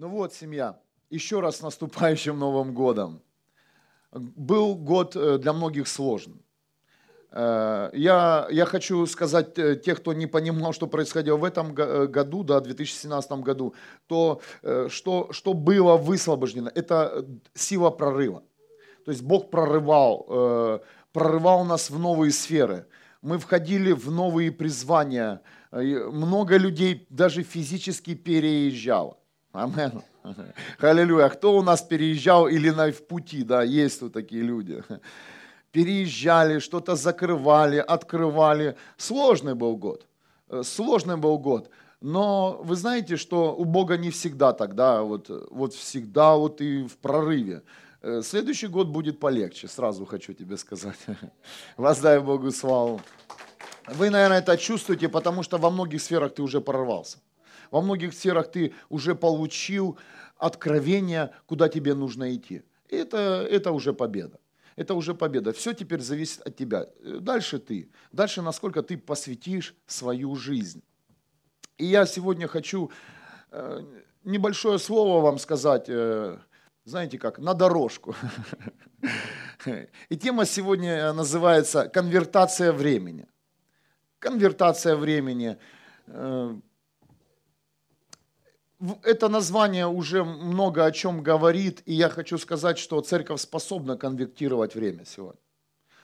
Ну вот, семья, еще раз с наступающим Новым годом. Был год э, для многих сложным. Э, я, я хочу сказать э, тех, кто не понимал, что происходило в этом году, да, 2017 году, то что, что было высвобождено, это сила прорыва. То есть Бог прорывал, прорывал нас в новые сферы. Мы входили в новые призвания. Много людей даже физически переезжало. Амен. Аллилуйя. Кто у нас переезжал или на, в пути, да, есть вот такие люди. Переезжали, что-то закрывали, открывали. Сложный был год. Сложный был год. Но вы знаете, что у Бога не всегда тогда, вот, вот всегда вот и в прорыве. Э, следующий год будет полегче, сразу хочу тебе сказать. Воздай Богу славу. Вы, наверное, это чувствуете, потому что во многих сферах ты уже прорвался. Во многих сферах ты уже получил откровение, куда тебе нужно идти. Это, это уже победа. Это уже победа. Все теперь зависит от тебя. Дальше ты. Дальше, насколько ты посвятишь свою жизнь. И я сегодня хочу э, небольшое слово вам сказать, э, знаете как, на дорожку. И тема сегодня называется «Конвертация времени». Конвертация времени. Это название уже много о чем говорит, и я хочу сказать, что церковь способна конвертировать время сегодня.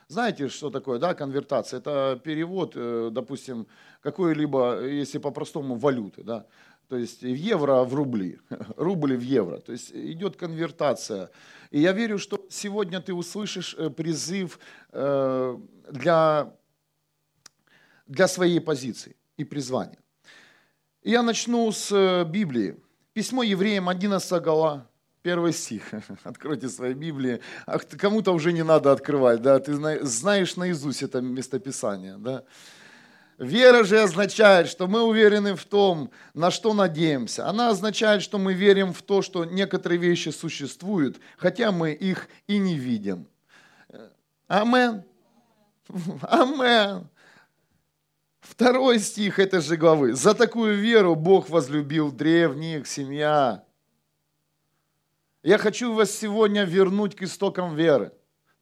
Знаете, что такое, да, конвертация? Это перевод, э, допустим, какой-либо, если по-простому, валюты, да, то есть в евро в рубли, рубли в евро, то есть идет конвертация. И я верю, что сегодня ты услышишь э, призыв э, для, для своей позиции и призвания. Я начну с э, Библии. Письмо евреям 11 глава, первый стих. Откройте свои Библии. Кому-то уже не надо открывать, да? Ты знаешь наизусть это местописание, да? Вера же означает, что мы уверены в том, на что надеемся. Она означает, что мы верим в то, что некоторые вещи существуют, хотя мы их и не видим. Амен. Амен. Второй стих этой же главы. «За такую веру Бог возлюбил древних, семья». Я хочу вас сегодня вернуть к истокам веры.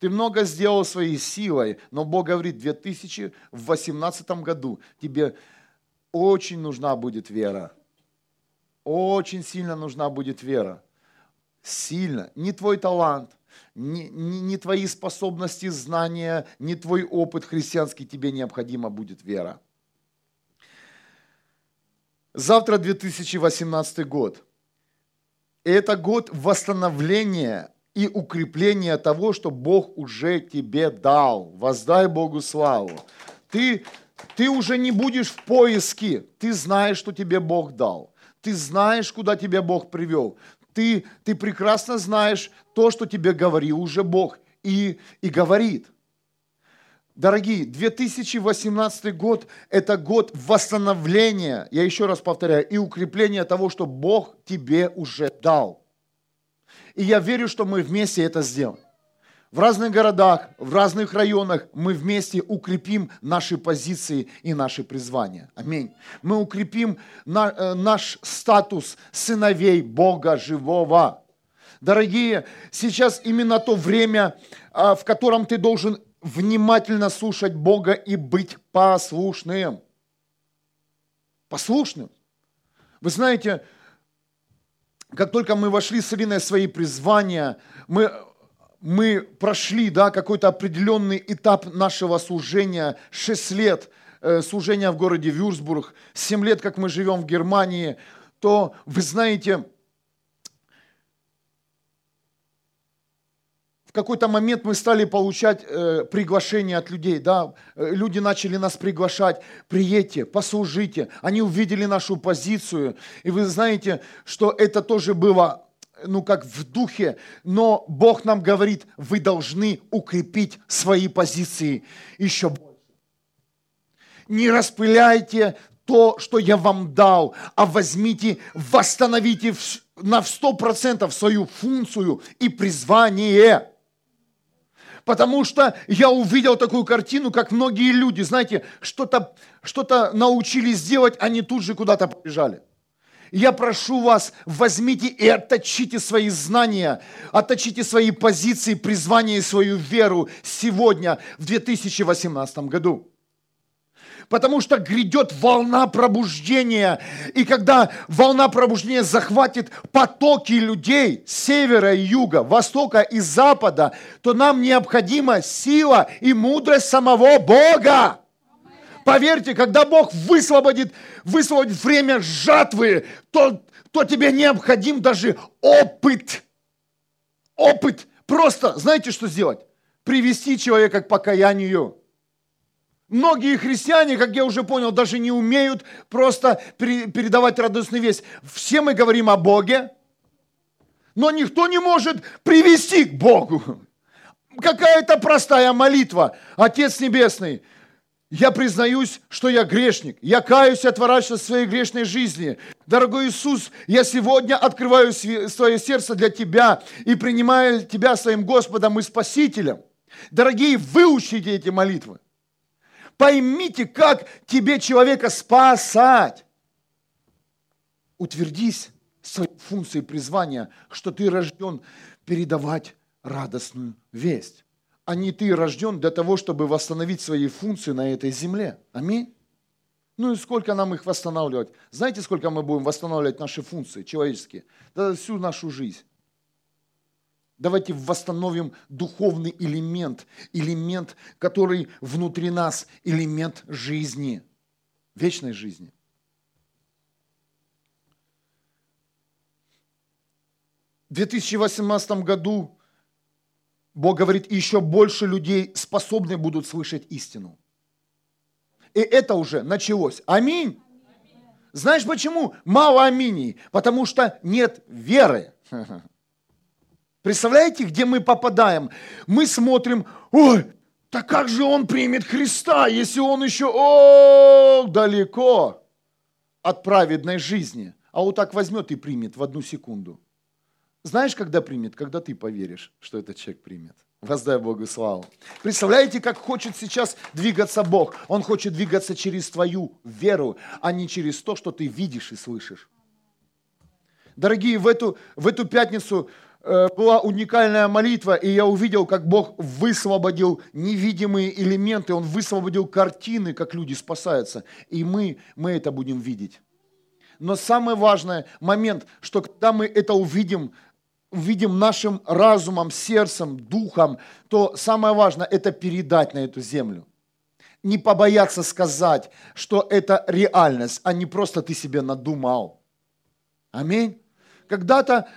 Ты много сделал своей силой, но Бог говорит, в 2018 году тебе очень нужна будет вера. Очень сильно нужна будет вера. Сильно. Не твой талант, не, не, не твои способности, знания, не твой опыт христианский, тебе необходима будет вера. Завтра 2018 год. И это год восстановления и укрепления того, что Бог уже тебе дал. Воздай Богу славу. Ты, ты уже не будешь в поиске. Ты знаешь, что тебе Бог дал. Ты знаешь, куда тебя Бог привел. Ты, ты прекрасно знаешь то, что тебе говорил уже Бог. И, и говорит. Дорогие, 2018 год – это год восстановления, я еще раз повторяю, и укрепления того, что Бог тебе уже дал. И я верю, что мы вместе это сделаем. В разных городах, в разных районах мы вместе укрепим наши позиции и наши призвания. Аминь. Мы укрепим на, э, наш статус сыновей Бога живого. Дорогие, сейчас именно то время, а, в котором ты должен внимательно слушать Бога и быть послушным. Послушным. Вы знаете, как только мы вошли с Ириной в свои призвания, мы, мы прошли да, какой-то определенный этап нашего служения, 6 лет э, служения в городе Вюрсбург, 7 лет, как мы живем в Германии, то, вы знаете, какой-то момент мы стали получать э, приглашения от людей, да, э, люди начали нас приглашать, приедьте, послужите, они увидели нашу позицию, и вы знаете, что это тоже было, ну, как в духе, но Бог нам говорит, вы должны укрепить свои позиции еще больше. Не распыляйте то, что я вам дал, а возьмите, восстановите на 100% свою функцию и призвание. Потому что я увидел такую картину, как многие люди, знаете, что-то что научились делать, они тут же куда-то побежали. Я прошу вас, возьмите и отточите свои знания, отточите свои позиции, призвание и свою веру сегодня, в 2018 году. Потому что грядет волна пробуждения. И когда волна пробуждения захватит потоки людей с севера и юга, востока и запада, то нам необходима сила и мудрость самого Бога. Поверьте, когда Бог высвободит, высвободит время жатвы, то, то тебе необходим даже опыт. Опыт. Просто, знаете, что сделать? Привести человека к покаянию. Многие христиане, как я уже понял, даже не умеют просто передавать радостную весть. Все мы говорим о Боге, но никто не может привести к Богу. Какая-то простая молитва. Отец Небесный, я признаюсь, что я грешник. Я каюсь и отворачиваюсь от своей грешной жизни. Дорогой Иисус, я сегодня открываю свое сердце для Тебя и принимаю Тебя своим Господом и Спасителем. Дорогие, выучите эти молитвы. Поймите, как тебе человека спасать. Утвердись своей функцией призвания, что ты рожден передавать радостную весть а не ты рожден для того, чтобы восстановить свои функции на этой земле. Аминь. Ну и сколько нам их восстанавливать? Знаете, сколько мы будем восстанавливать наши функции человеческие? Да всю нашу жизнь. Давайте восстановим духовный элемент, элемент, который внутри нас, элемент жизни, вечной жизни. В 2018 году Бог говорит, еще больше людей способны будут слышать истину. И это уже началось. Аминь. Знаешь почему? Мало аминей. Потому что нет веры. Представляете, где мы попадаем? Мы смотрим, ой, так как же он примет Христа, если он еще о, далеко от праведной жизни? А вот так возьмет и примет в одну секунду. Знаешь, когда примет? Когда ты поверишь, что этот человек примет. Воздай Богу славу. Представляете, как хочет сейчас двигаться Бог? Он хочет двигаться через твою веру, а не через то, что ты видишь и слышишь. Дорогие, в эту, в эту пятницу была уникальная молитва, и я увидел, как Бог высвободил невидимые элементы, Он высвободил картины, как люди спасаются. И мы, мы это будем видеть. Но самый важный момент, что когда мы это увидим, видим нашим разумом, сердцем, духом, то самое важное – это передать на эту землю. Не побояться сказать, что это реальность, а не просто ты себе надумал. Аминь. Когда-то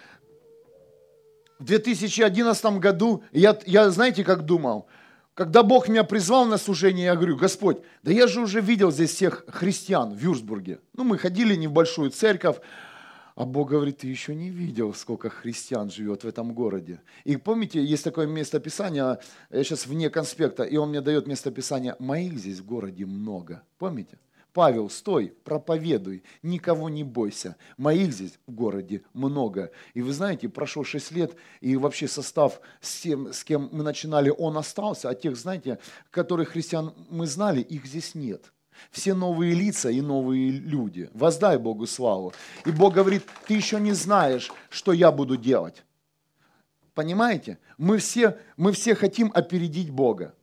в 2011 году, я, я знаете, как думал? Когда Бог меня призвал на служение, я говорю, Господь, да я же уже видел здесь всех христиан в Вюрсбурге. Ну, мы ходили не в большую церковь, а Бог говорит, ты еще не видел, сколько христиан живет в этом городе. И помните, есть такое местописание, я сейчас вне конспекта, и он мне дает местописание, моих здесь в городе много. Помните? Павел, стой, проповедуй, никого не бойся. Моих здесь в городе много. И вы знаете, прошло 6 лет, и вообще состав с тем, с кем мы начинали, он остался. А тех, знаете, которых христиан мы знали, их здесь нет. Все новые лица и новые люди. Воздай Богу славу. И Бог говорит, ты еще не знаешь, что я буду делать. Понимаете? Мы все, мы все хотим опередить Бога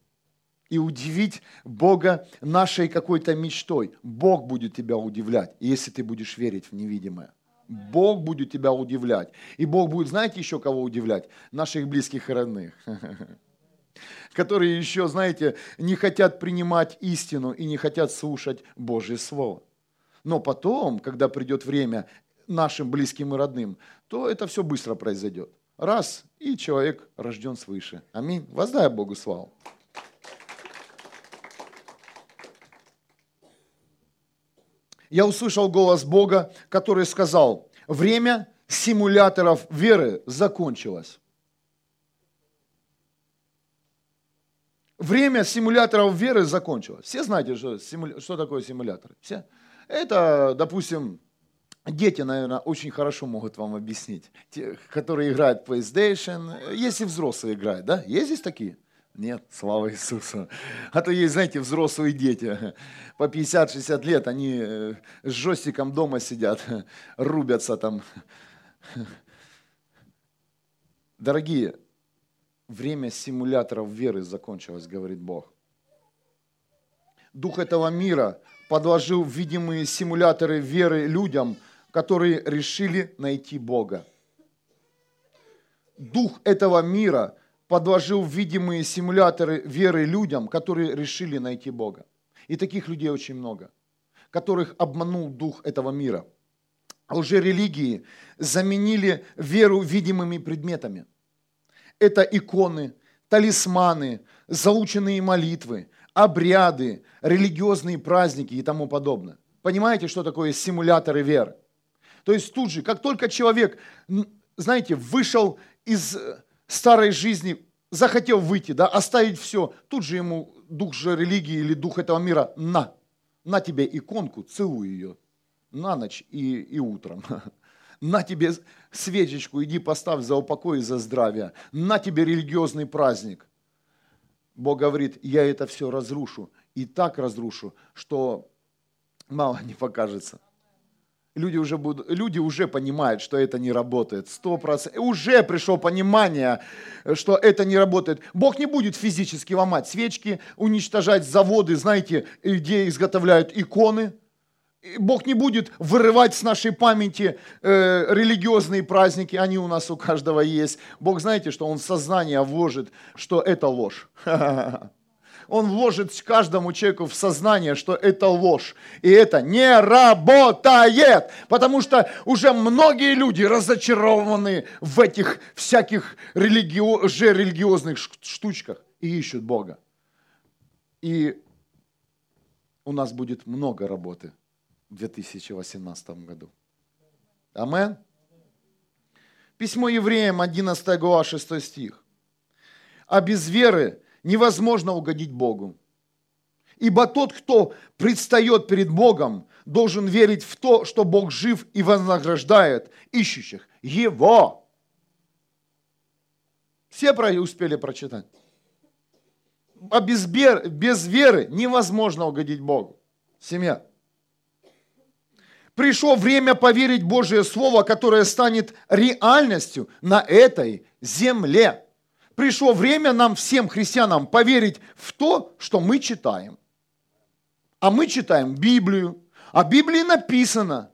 и удивить Бога нашей какой-то мечтой. Бог будет тебя удивлять, если ты будешь верить в невидимое. Бог будет тебя удивлять. И Бог будет, знаете, еще кого удивлять? Наших близких и родных. которые еще, знаете, не хотят принимать истину и не хотят слушать Божье Слово. Но потом, когда придет время нашим близким и родным, то это все быстро произойдет. Раз, и человек рожден свыше. Аминь. Воздай Богу славу. Я услышал голос Бога, который сказал, время симуляторов веры закончилось. время симуляторов веры закончилось. Все знаете, что, симуля... что такое симулятор? Все? Это, допустим, дети, наверное, очень хорошо могут вам объяснить. Те, которые играют PlayStation, есть и взрослые играют, да? Есть здесь такие? Нет, слава Иисусу. А то есть, знаете, взрослые дети, по 50-60 лет, они э, с жестиком дома сидят, рубятся там. Дорогие, время симуляторов веры закончилось, говорит Бог. Дух этого мира подложил видимые симуляторы веры людям, которые решили найти Бога. Дух этого мира подложил видимые симуляторы веры людям, которые решили найти Бога. И таких людей очень много, которых обманул дух этого мира. Лжерелигии заменили веру видимыми предметами. Это иконы, талисманы, заученные молитвы, обряды, религиозные праздники и тому подобное. Понимаете, что такое симуляторы веры? То есть тут же, как только человек, знаете, вышел из э, старой жизни, захотел выйти, да, оставить все, тут же ему дух же религии или дух этого мира, на, на тебе иконку, целуй ее на ночь и, и утром. На тебе свечечку, иди поставь за упокой и за здравие. На тебе религиозный праздник. Бог говорит, я это все разрушу. И так разрушу, что мало не покажется. Люди уже, будут, люди уже понимают, что это не работает. Сто процентов. Уже пришло понимание, что это не работает. Бог не будет физически ломать свечки, уничтожать заводы, знаете, где изготовляют иконы. Бог не будет вырывать с нашей памяти э, религиозные праздники, они у нас у каждого есть. Бог, знаете, что Он в сознание вложит, что это ложь. Он вложит каждому человеку в сознание, что это ложь. И это не работает. Потому что уже многие люди разочарованы в этих всяких религи... же религиозных штучках и ищут Бога. И у нас будет много работы в 2018 году. Амен. Письмо евреям, 11 глава, 6 стих. А без веры невозможно угодить Богу. Ибо тот, кто предстает перед Богом, должен верить в то, что Бог жив и вознаграждает ищущих Его. Все успели прочитать. А без, вер, без веры невозможно угодить Богу. Семья. Пришло время поверить Божье Слово, которое станет реальностью на этой земле пришло время нам всем христианам поверить в то, что мы читаем. А мы читаем Библию. А в Библии написано,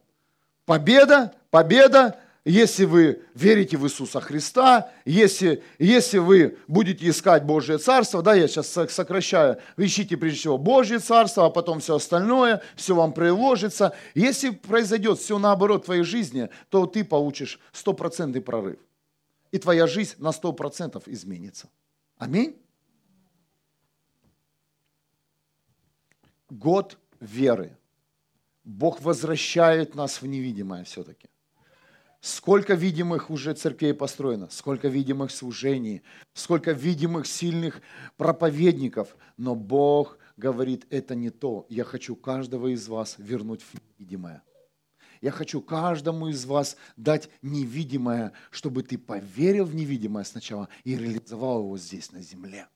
победа, победа, если вы верите в Иисуса Христа, если, если вы будете искать Божье Царство, да, я сейчас сокращаю, ищите прежде всего Божье Царство, а потом все остальное, все вам приложится. Если произойдет все наоборот в твоей жизни, то ты получишь стопроцентный прорыв и твоя жизнь на 100% изменится. Аминь. Год веры. Бог возвращает нас в невидимое все-таки. Сколько видимых уже церквей построено, сколько видимых служений, сколько видимых сильных проповедников, но Бог говорит, это не то. Я хочу каждого из вас вернуть в невидимое. Я хочу каждому из вас дать невидимое, чтобы ты поверил в невидимое сначала и реализовал его здесь, на земле.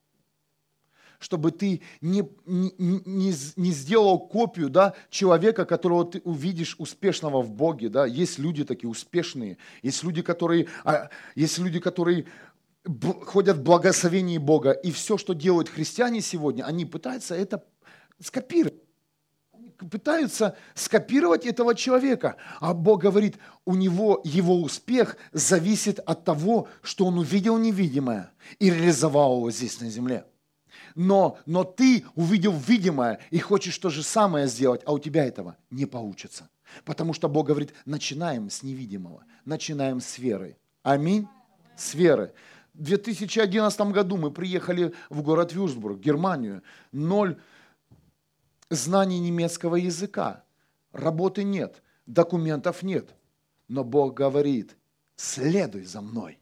Чтобы ты не, не, не, не сделал копию да, человека, которого ты увидишь успешного в Боге. Да. Есть люди такие успешные, есть люди, которые, а, есть люди, которые ходят в благословении Бога. И все, что делают христиане сегодня, они пытаются это скопировать пытаются скопировать этого человека. А Бог говорит, у него его успех зависит от того, что он увидел невидимое и реализовал его здесь на земле. Но, но ты увидел видимое и хочешь то же самое сделать, а у тебя этого не получится. Потому что Бог говорит, начинаем с невидимого, начинаем с веры. Аминь. С веры. В 2011 году мы приехали в город Вюрсбург, Германию. Ноль знаний немецкого языка, работы нет, документов нет. Но Бог говорит, следуй за мной.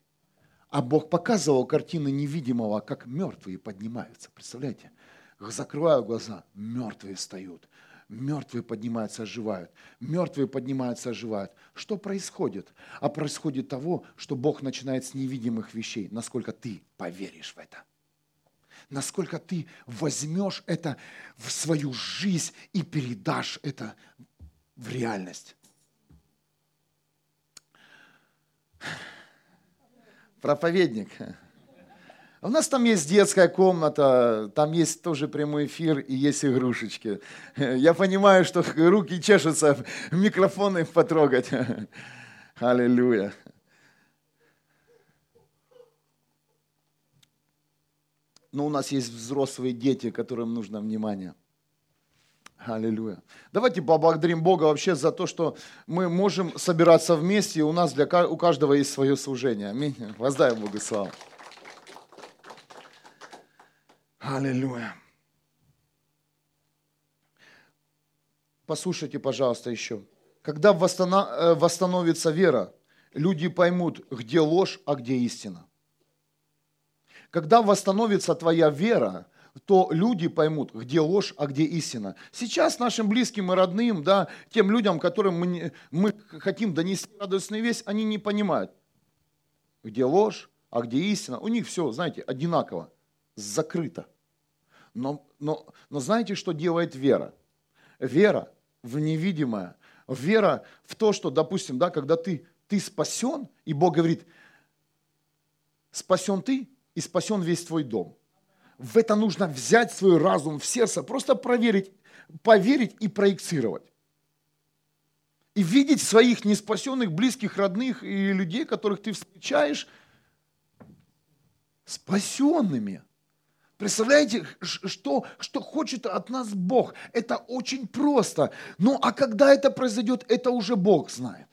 А Бог показывал картины невидимого, как мертвые поднимаются. Представляете? Закрываю глаза, мертвые встают. Мертвые поднимаются, оживают. Мертвые поднимаются, оживают. Что происходит? А происходит того, что Бог начинает с невидимых вещей, насколько ты поверишь в это насколько ты возьмешь это в свою жизнь и передашь это в реальность. Проповедник. У нас там есть детская комната, там есть тоже прямой эфир и есть игрушечки. Я понимаю, что руки чешутся микрофоны потрогать. Аллилуйя. Но у нас есть взрослые дети, которым нужно внимание. Аллилуйя. Давайте поблагодарим Бога вообще за то, что мы можем собираться вместе, и у нас для, у каждого есть свое служение. Аминь. Воздаем Богу славу. Аллилуйя. Послушайте, пожалуйста, еще. Когда э, восстановится вера, люди поймут, где ложь, а где истина. Когда восстановится твоя вера, то люди поймут, где ложь, а где истина. Сейчас нашим близким и родным, да, тем людям, которым мы, мы хотим донести радостную весть, они не понимают, где ложь, а где истина. У них все, знаете, одинаково, закрыто. Но, но, но знаете, что делает вера? Вера в невидимое, вера в то, что, допустим, да, когда ты, ты спасен, и Бог говорит, спасен ты, и спасен весь твой дом – в это нужно взять свой разум в сердце, просто проверить, поверить и проецировать. И видеть своих неспасенных, близких, родных и людей, которых ты встречаешь, спасенными. Представляете, что, что хочет от нас Бог? Это очень просто. Ну а когда это произойдет, это уже Бог знает.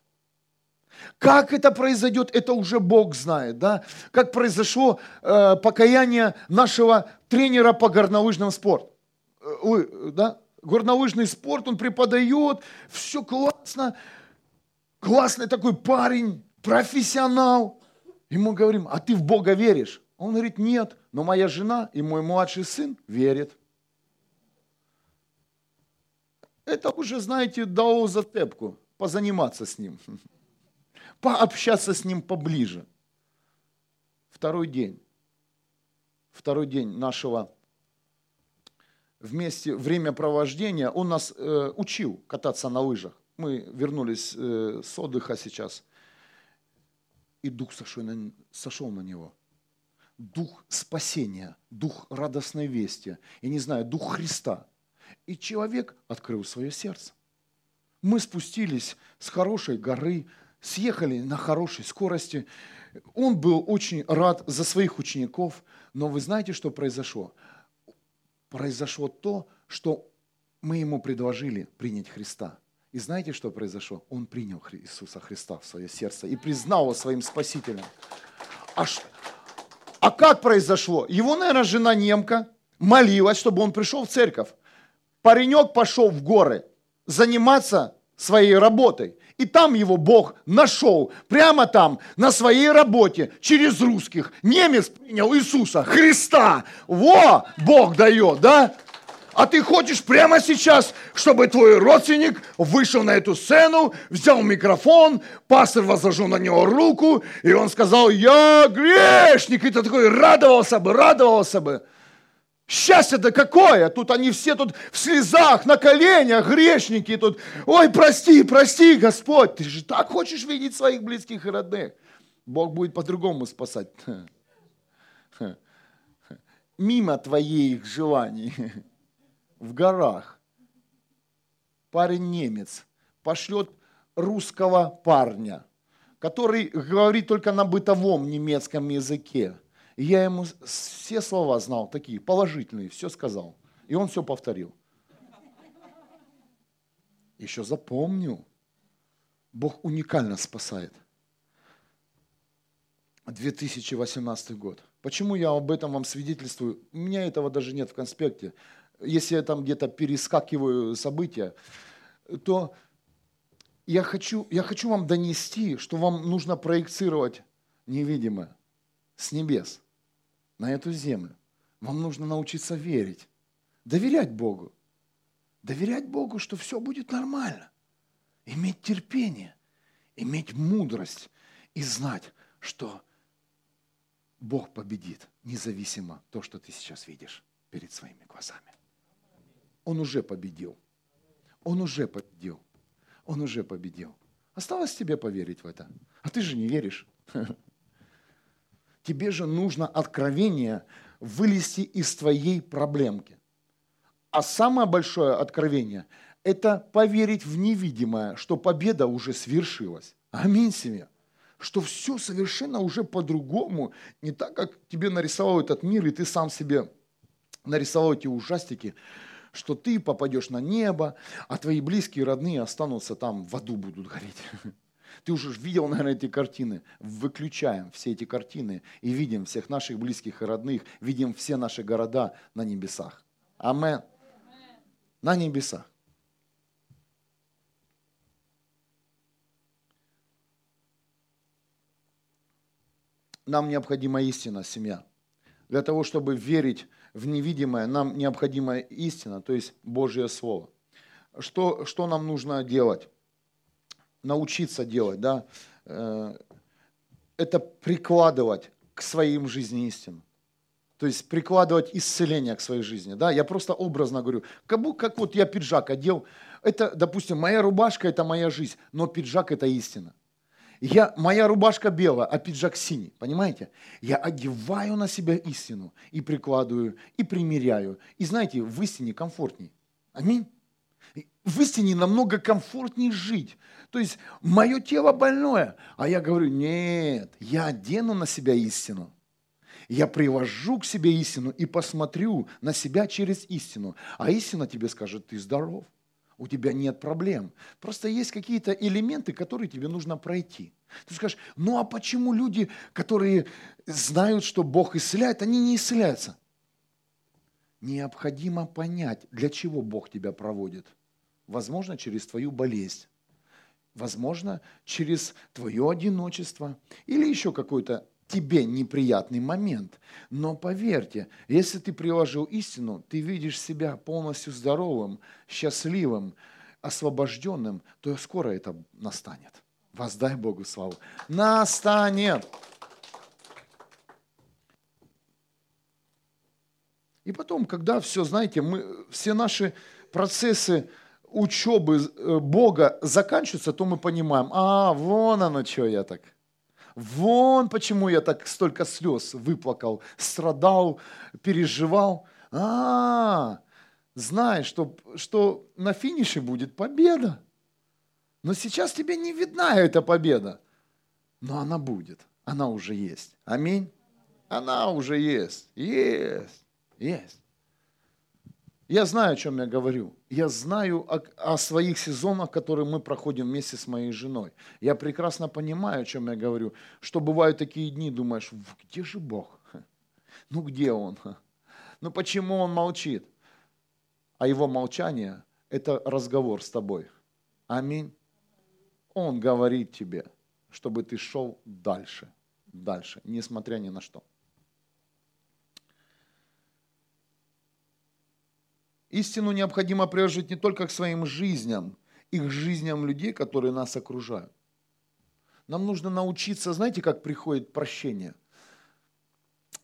Как это произойдет, это уже Бог знает, да? Как произошло э, покаяние нашего тренера по горнолыжному спорту, э, да? Горнолыжный спорт, он преподает, все классно, классный такой парень, профессионал. Ему говорим, а ты в Бога веришь? Он говорит, нет, но моя жена и мой младший сын верят. Это уже, знаете, дало зацепку, позаниматься с ним пообщаться с ним поближе. Второй день. Второй день нашего вместе времяпровождения. Он нас э, учил кататься на лыжах. Мы вернулись э, с отдыха сейчас. И дух сошел на, сошел на него. Дух спасения, дух радостной вести. Я не знаю, дух Христа. И человек открыл свое сердце. Мы спустились с хорошей горы, съехали на хорошей скорости. Он был очень рад за своих учеников, но вы знаете, что произошло? Произошло то, что мы ему предложили принять Христа. И знаете, что произошло? Он принял Иисуса Христа в свое сердце и признал его своим Спасителем. А, ш... а как произошло? Его, наверное, жена немка молилась, чтобы он пришел в церковь. Паренек пошел в горы заниматься своей работой. И там его Бог нашел, прямо там, на своей работе, через русских. Немец принял Иисуса, Христа. Во, Бог дает, да? А ты хочешь прямо сейчас, чтобы твой родственник вышел на эту сцену, взял микрофон, пастор возложил на него руку, и он сказал, я грешник, и ты такой радовался бы, радовался бы. Счастье-то какое? Тут они все тут в слезах, на коленях, грешники тут. Ой, прости, прости, Господь. Ты же так хочешь видеть своих близких и родных. Бог будет по-другому спасать. Мимо твоих желаний. В горах. Парень немец пошлет русского парня, который говорит только на бытовом немецком языке и я ему все слова знал, такие положительные, все сказал. И он все повторил. Еще запомнил. Бог уникально спасает. 2018 год. Почему я об этом вам свидетельствую? У меня этого даже нет в конспекте. Если я там где-то перескакиваю события, то я хочу, я хочу вам донести, что вам нужно проецировать невидимое с небес на эту землю. Вам нужно научиться верить, доверять Богу. Доверять Богу, что все будет нормально. Иметь терпение, иметь мудрость и знать, что Бог победит, независимо то, что ты сейчас видишь перед своими глазами. Он уже победил. Он уже победил. Он уже победил. Осталось тебе поверить в это. А ты же не веришь. Тебе же нужно откровение вылезти из твоей проблемки. А самое большое откровение – это поверить в невидимое, что победа уже свершилась. Аминь, семья. Что все совершенно уже по-другому, не так, как тебе нарисовал этот мир, и ты сам себе нарисовал эти ужастики, что ты попадешь на небо, а твои близкие, родные останутся там, в аду будут гореть. Ты уже видел, наверное, эти картины. Выключаем все эти картины и видим всех наших близких и родных, видим все наши города на небесах. Амен. На небесах. Нам необходима истина, семья. Для того, чтобы верить в невидимое, нам необходима истина, то есть Божье Слово. Что, что нам нужно делать? Научиться делать, да? Э, это прикладывать к своим жизни истину. То есть прикладывать исцеление к своей жизни. Да? Я просто образно говорю, как, как вот я пиджак одел, это, допустим, моя рубашка – это моя жизнь, но пиджак – это истина. Я, моя рубашка белая, а пиджак синий, понимаете? Я одеваю на себя истину и прикладываю, и примеряю. И знаете, в истине комфортней. Аминь. В истине намного комфортнее жить. То есть мое тело больное, а я говорю, нет, я одену на себя истину. Я привожу к себе истину и посмотрю на себя через истину. А истина тебе скажет, ты здоров у тебя нет проблем. Просто есть какие-то элементы, которые тебе нужно пройти. Ты скажешь, ну а почему люди, которые знают, что Бог исцеляет, они не исцеляются? Необходимо понять, для чего Бог тебя проводит. Возможно, через твою болезнь. Возможно, через твое одиночество или еще какой-то тебе неприятный момент. Но поверьте, если ты приложил истину, ты видишь себя полностью здоровым, счастливым, освобожденным, то скоро это настанет. Воздай Богу славу. Настанет. И потом, когда все, знаете, мы, все наши процессы учебы э, Бога заканчиваются, то мы понимаем, а, вон оно, что я так – Вон почему я так столько слез выплакал, страдал, переживал. А, знай, что, что на финише будет победа. Но сейчас тебе не видна эта победа. Но она будет. Она уже есть. Аминь. Она уже есть. Есть. Есть. Я знаю, о чем я говорю. Я знаю о, о своих сезонах, которые мы проходим вместе с моей женой. Я прекрасно понимаю, о чем я говорю. Что бывают такие дни, думаешь, где же Бог? Ну где Он? Ну почему Он молчит? А Его молчание – это разговор с тобой. Аминь. Он говорит тебе, чтобы ты шел дальше, дальше, несмотря ни на что. Истину необходимо приложить не только к своим жизням, и к жизням людей, которые нас окружают. Нам нужно научиться, знаете, как приходит прощение?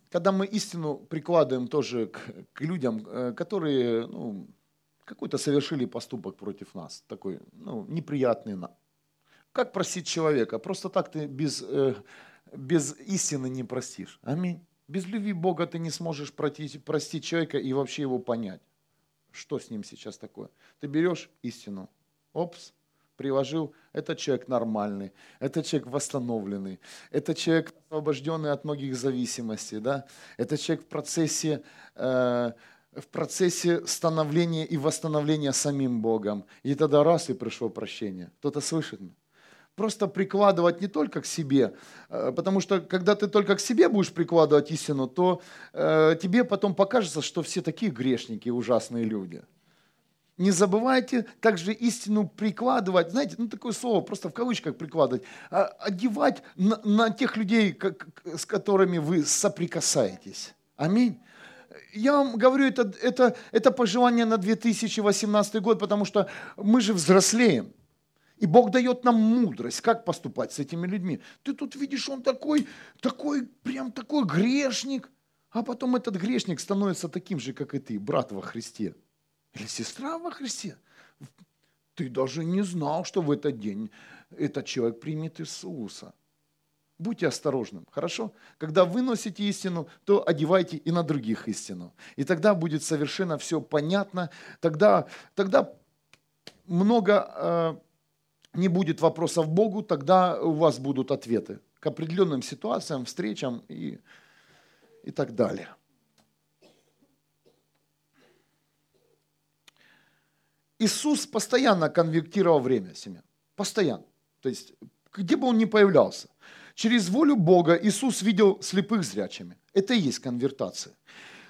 Когда мы истину прикладываем тоже к, к людям, э, которые ну, какой-то совершили поступок против нас, такой ну, неприятный нам. Как простить человека? Просто так ты без, э, без истины не простишь. Аминь. Без любви Бога ты не сможешь простить, простить человека и вообще его понять. Что с ним сейчас такое? Ты берешь истину, опс, приложил, этот человек нормальный, этот человек восстановленный, этот человек освобожденный от многих зависимостей, да? этот человек в процессе, э, в процессе становления и восстановления самим Богом. И тогда раз и пришло прощение. Кто-то слышит меня? Просто прикладывать не только к себе, э, потому что когда ты только к себе будешь прикладывать истину, то э, тебе потом покажется, что все такие грешники, ужасные люди. Не забывайте также истину прикладывать, знаете, ну такое слово, просто в кавычках прикладывать, а, одевать на, на тех людей, как, с которыми вы соприкасаетесь. Аминь. Я вам говорю, это, это, это пожелание на 2018 год, потому что мы же взрослеем. И Бог дает нам мудрость, как поступать с этими людьми. Ты тут видишь, он такой, такой, прям такой грешник. А потом этот грешник становится таким же, как и ты, брат во Христе. Или сестра во Христе. Ты даже не знал, что в этот день этот человек примет Иисуса. Будьте осторожным, хорошо? Когда вы носите истину, то одевайте и на других истину. И тогда будет совершенно все понятно. Тогда, тогда много э, не будет вопросов Богу, тогда у вас будут ответы к определенным ситуациям, встречам и, и так далее. Иисус постоянно конвертировал время семян. Постоянно. То есть, где бы он ни появлялся. Через волю Бога Иисус видел слепых зрячими. Это и есть конвертация.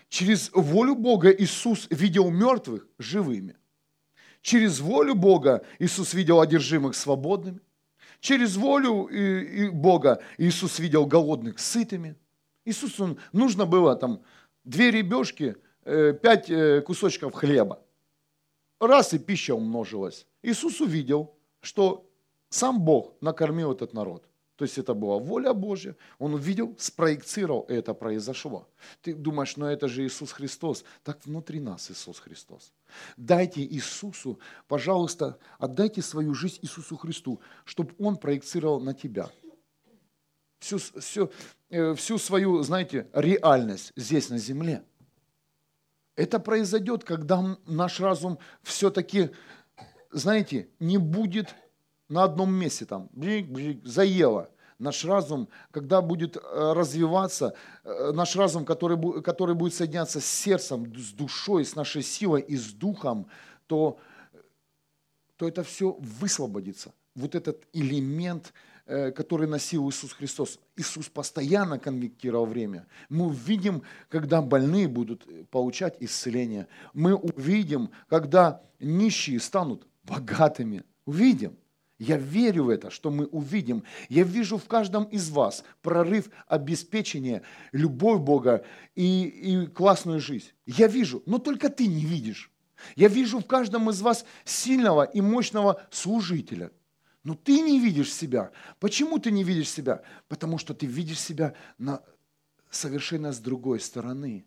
Через волю Бога Иисус видел мертвых живыми. Через волю Бога Иисус видел одержимых свободными. Через волю Бога Иисус видел голодных сытыми. Иисусу нужно было там две ребешки, э, пять э, кусочков хлеба. Раз и пища умножилась. Иисус увидел, что сам Бог накормил этот народ. То есть это была воля Божья. Он увидел, спроецировал, и это произошло. Ты думаешь, ну это же Иисус Христос. Так внутри нас Иисус Христос. Дайте Иисусу, пожалуйста, отдайте свою жизнь Иисусу Христу, чтобы Он проецировал на тебя. Всю, всю, э, всю свою, знаете, реальность здесь на земле. Это произойдет, когда наш разум все-таки, знаете, не будет на одном месте там, бжик, бжик, заело. Наш разум, когда будет э, развиваться, э, наш разум, который, который будет соединяться с сердцем, с душой, с нашей силой и с духом, то, то это все высвободится. Вот этот элемент, э, который носил Иисус Христос. Иисус постоянно конвектировал время. Мы увидим, когда больные будут получать исцеление. Мы увидим, когда нищие станут богатыми. Увидим. Я верю в это, что мы увидим. Я вижу в каждом из вас прорыв обеспечения, любовь Бога и, и классную жизнь. Я вижу, но только ты не видишь. Я вижу в каждом из вас сильного и мощного служителя. Но ты не видишь себя. Почему ты не видишь себя? Потому что ты видишь себя на совершенно с другой стороны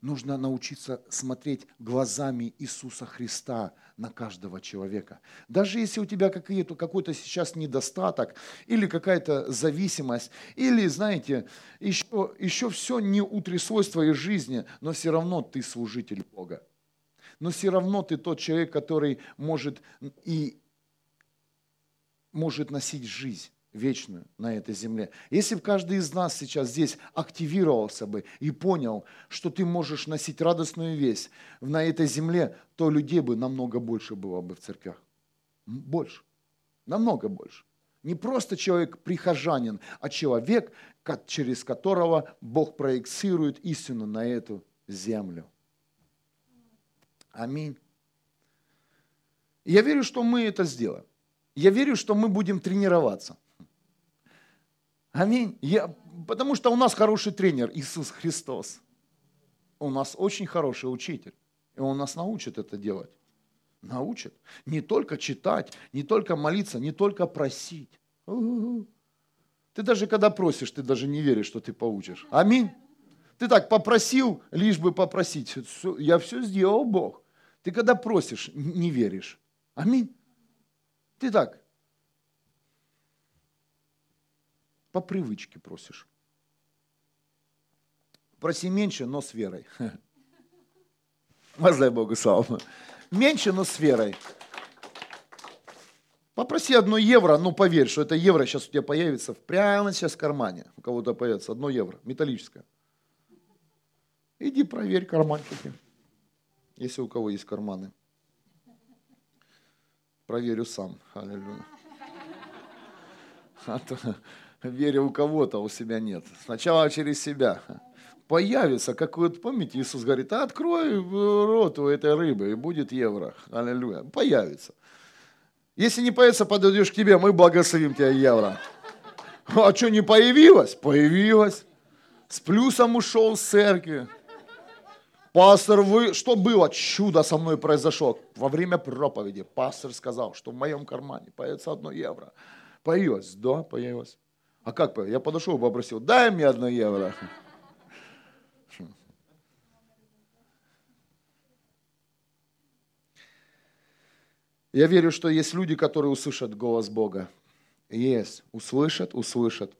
нужно научиться смотреть глазами Иисуса Христа на каждого человека. Даже если у тебя какой-то, какой-то сейчас недостаток или какая-то зависимость, или, знаете, еще, еще все не утряслось в твоей жизни, но все равно ты служитель Бога. Но все равно ты тот человек, который может и может носить жизнь вечную на этой земле. Если бы каждый из нас сейчас здесь активировался бы и понял, что ты можешь носить радостную весть на этой земле, то людей бы намного больше было бы в церквях. Больше. Намного больше. Не просто человек-прихожанин, а человек, через которого Бог проецирует истину на эту землю. Аминь. я верю, что мы это сделаем. Я верю, что мы будем тренироваться – Аминь. Я, потому что у нас хороший тренер Иисус Христос. У нас очень хороший учитель. И Он нас научит это делать. Научит. Не только читать, не только молиться, не только просить. Ты даже когда просишь, ты даже не веришь, что ты получишь. Аминь. Ты так попросил, лишь бы попросить. Я все сделал, Бог. Ты когда просишь, не веришь. Аминь. Ты так, по привычке просишь. Проси меньше, но с верой. Воздай Богу славу. Меньше, но с верой. Попроси одно евро, но поверь, что это евро сейчас у тебя появится прямо сейчас в кармане. У кого-то появится одно евро, металлическое. Иди проверь карманчики, если у кого есть карманы. Проверю сам. Аллилуйя. А вере у кого-то, а у себя нет. Сначала через себя. Появится, как вот, помните, Иисус говорит, а открой рот у этой рыбы, и будет евро. Аллилуйя. Появится. Если не появится, подойдешь к тебе, мы благословим тебя евро. А что, не появилось? Появилось. С плюсом ушел с церкви. Пастор, вы, что было? Чудо со мной произошло. Во время проповеди пастор сказал, что в моем кармане появится одно евро. Появилось? Да, появилось. А как? Я подошел попросил, дай мне одно евро. Я верю, что есть люди, которые услышат голос Бога. Есть. Услышат, услышат.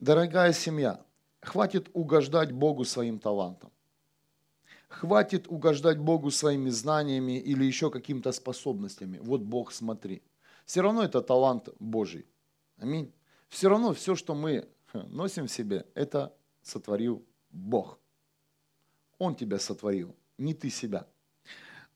Дорогая семья, хватит угождать Богу своим талантом. Хватит угождать Богу своими знаниями или еще какими-то способностями. Вот Бог, смотри. Все равно это талант Божий. Аминь. Все равно все, что мы носим в себе, это сотворил Бог. Он тебя сотворил, не ты себя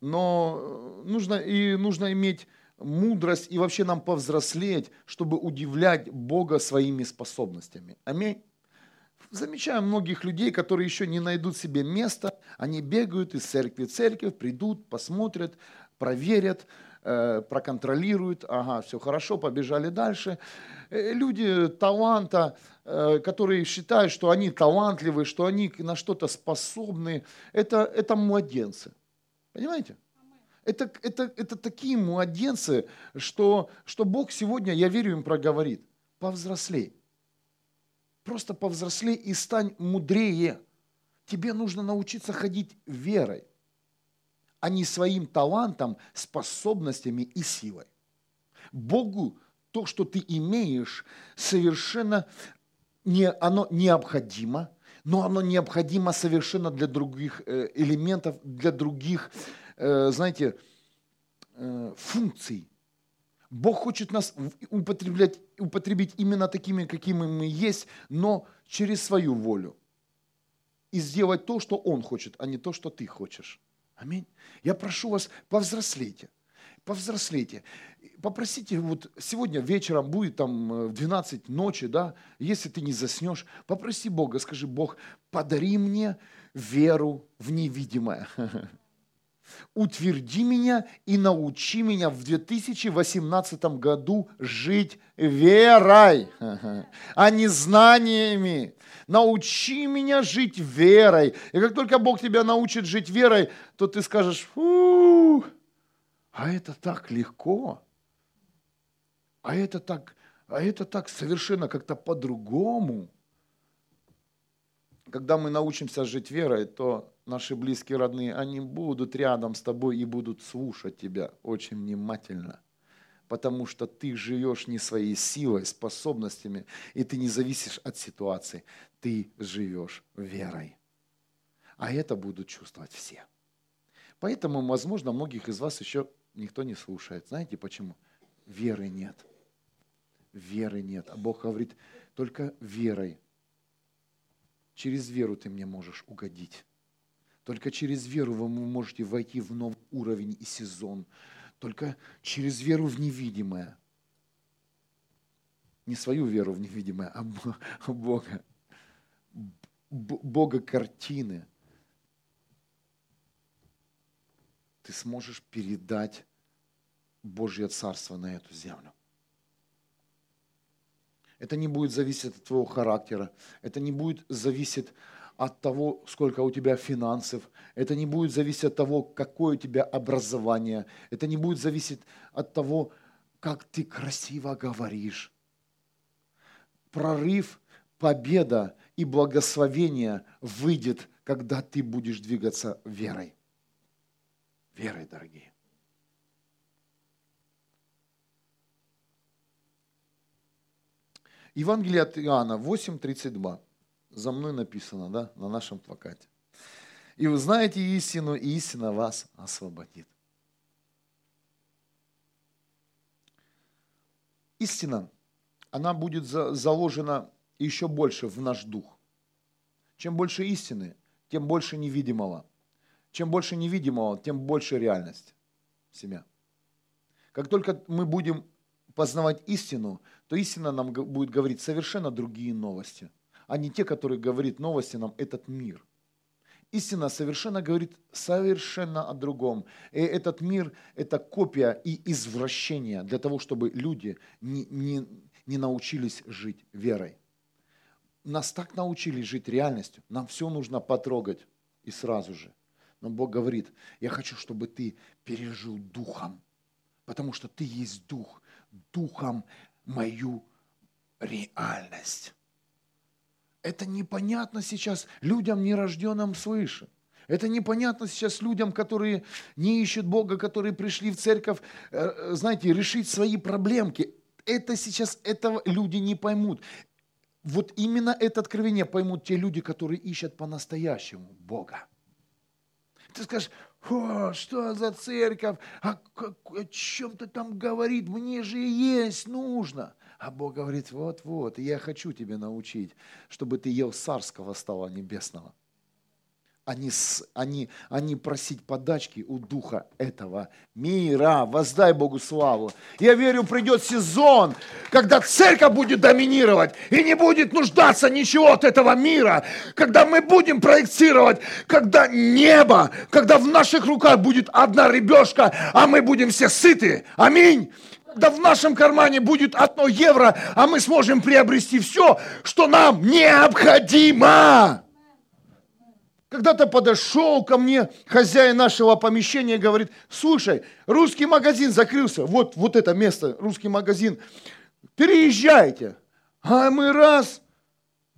но э, нужно, и нужно иметь мудрость и вообще нам повзрослеть, чтобы удивлять Бога своими способностями. Аминь. Замечаю многих людей, которые еще не найдут себе места, они бегают из церкви в церковь, придут, посмотрят, проверят, проконтролируют, ага, все хорошо, побежали дальше. Э, люди таланта, которые считают, что они талантливые, что они на что-то способны, это, это младенцы. Понимаете? Это, это, это такие младенцы, что, что Бог сегодня, я верю, им проговорит. Повзрослей. Просто повзрослей и стань мудрее. Тебе нужно научиться ходить верой, а не своим талантом, способностями и силой. Богу то, что ты имеешь, совершенно не, оно необходимо – но оно необходимо совершенно для других э, элементов, для других, э, знаете, э, функций. Бог хочет нас употреблять, употребить именно такими, какими мы есть, но через свою волю. И сделать то, что Он хочет, а не то, что ты хочешь. Аминь. Я прошу вас, повзрослейте. Повзрослейте попросите, вот сегодня вечером будет там э, в 12 ночи, да, если ты не заснешь, попроси Бога, скажи, Бог, подари мне веру в невидимое. Утверди меня и научи меня в 2018 году жить верой, а не знаниями. Научи меня жить верой. И как только Бог тебя научит жить верой, то ты скажешь, Фу, а это так легко. А это так, а это так совершенно как-то по-другому. Когда мы научимся жить верой, то наши близкие родные, они будут рядом с тобой и будут слушать тебя очень внимательно. Потому что ты живешь не своей силой, способностями, и ты не зависишь от ситуации. Ты живешь верой. А это будут чувствовать все. Поэтому, возможно, многих из вас еще никто не слушает. Знаете почему? Веры нет веры нет. А Бог говорит, только верой. Через веру ты мне можешь угодить. Только через веру вы можете войти в новый уровень и сезон. Только через веру в невидимое. Не свою веру в невидимое, а, а Бога. Бога картины. Ты сможешь передать Божье Царство на эту землю. Это не будет зависеть от твоего характера. Это не будет зависеть от того, сколько у тебя финансов. Это не будет зависеть от того, какое у тебя образование. Это не будет зависеть от того, как ты красиво говоришь. Прорыв, победа и благословение выйдет, когда ты будешь двигаться верой. Верой, дорогие. Евангелие от Иоанна 8.32. За мной написано, да, на нашем плакате. И вы знаете истину, и истина вас освободит. Истина, она будет заложена еще больше в наш дух. Чем больше истины, тем больше невидимого. Чем больше невидимого, тем больше реальность себя. Как только мы будем познавать истину, то истина нам будет говорить совершенно другие новости, а не те, которые говорит новости нам этот мир. Истина совершенно говорит совершенно о другом. И этот мир – это копия и извращение для того, чтобы люди не, не, не научились жить верой. нас так научили жить реальностью, нам все нужно потрогать и сразу же. Но Бог говорит, я хочу, чтобы ты пережил духом, потому что ты есть дух, духом мою реальность. Это непонятно сейчас людям, нерожденным свыше. Это непонятно сейчас людям, которые не ищут Бога, которые пришли в церковь, э, знаете, решить свои проблемки. Это сейчас этого люди не поймут. Вот именно это откровение поймут те люди, которые ищут по-настоящему Бога. Ты скажешь, о, что за церковь, а как, о чем ты там говорит, мне же есть нужно. А Бог говорит, вот-вот, я хочу тебя научить, чтобы ты ел царского стола небесного а не, а, не, а не просить подачки у духа этого мира. Воздай Богу славу. Я верю, придет сезон, когда церковь будет доминировать и не будет нуждаться ничего от этого мира. Когда мы будем проектировать, когда небо, когда в наших руках будет одна рыбешка, а мы будем все сыты. Аминь когда в нашем кармане будет одно евро, а мы сможем приобрести все, что нам необходимо. Когда-то подошел ко мне хозяин нашего помещения и говорит, слушай, русский магазин закрылся, вот, вот это место, русский магазин, переезжайте. А мы раз,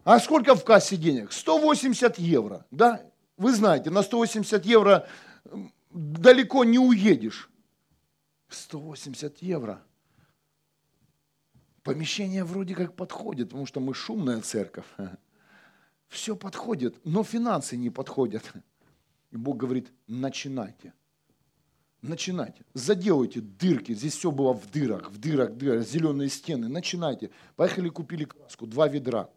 а сколько в кассе денег? 180 евро, да? Вы знаете, на 180 евро далеко не уедешь. 180 евро. Помещение вроде как подходит, потому что мы шумная церковь. Все подходит, но финансы не подходят. И Бог говорит, начинайте. Начинайте. Заделайте дырки. Здесь все было в дырах, в дырах, дырах, зеленые стены. Начинайте. Поехали, купили краску, два ведра.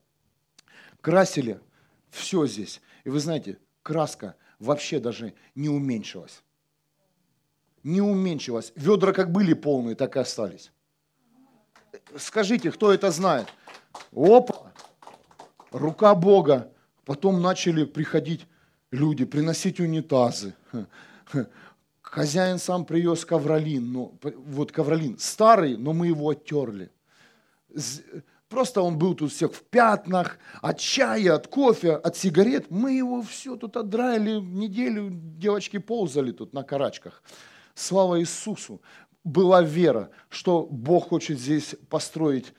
Красили все здесь. И вы знаете, краска вообще даже не уменьшилась. Не уменьшилась. Ведра как были полные, так и остались. Скажите, кто это знает? Опа, рука Бога. Потом начали приходить люди, приносить унитазы. Хозяин сам привез ковролин, но, вот ковролин старый, но мы его оттерли. Просто он был тут всех в пятнах, от чая, от кофе, от сигарет. Мы его все тут отдраили, неделю девочки ползали тут на карачках. Слава Иисусу! Была вера, что Бог хочет здесь построить,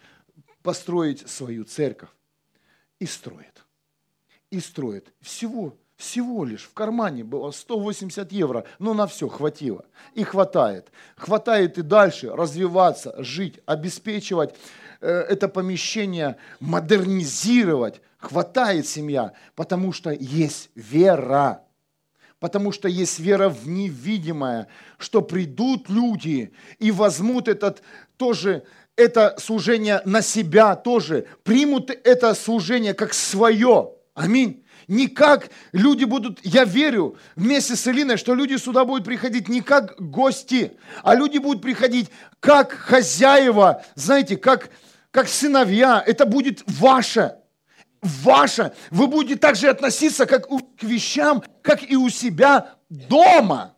построить свою церковь и строит. И строит. Всего, всего лишь в кармане было 180 евро, но на все хватило. И хватает. Хватает и дальше развиваться, жить, обеспечивать э, это помещение, модернизировать. Хватает семья, потому что есть вера потому что есть вера в невидимое, что придут люди и возьмут этот тоже это служение на себя тоже, примут это служение как свое. Аминь. Не как люди будут, я верю вместе с Элиной, что люди сюда будут приходить не как гости, а люди будут приходить как хозяева, знаете, как, как сыновья. Это будет ваше. Ваше. Вы будете также относиться как к вещам, как и у себя дома.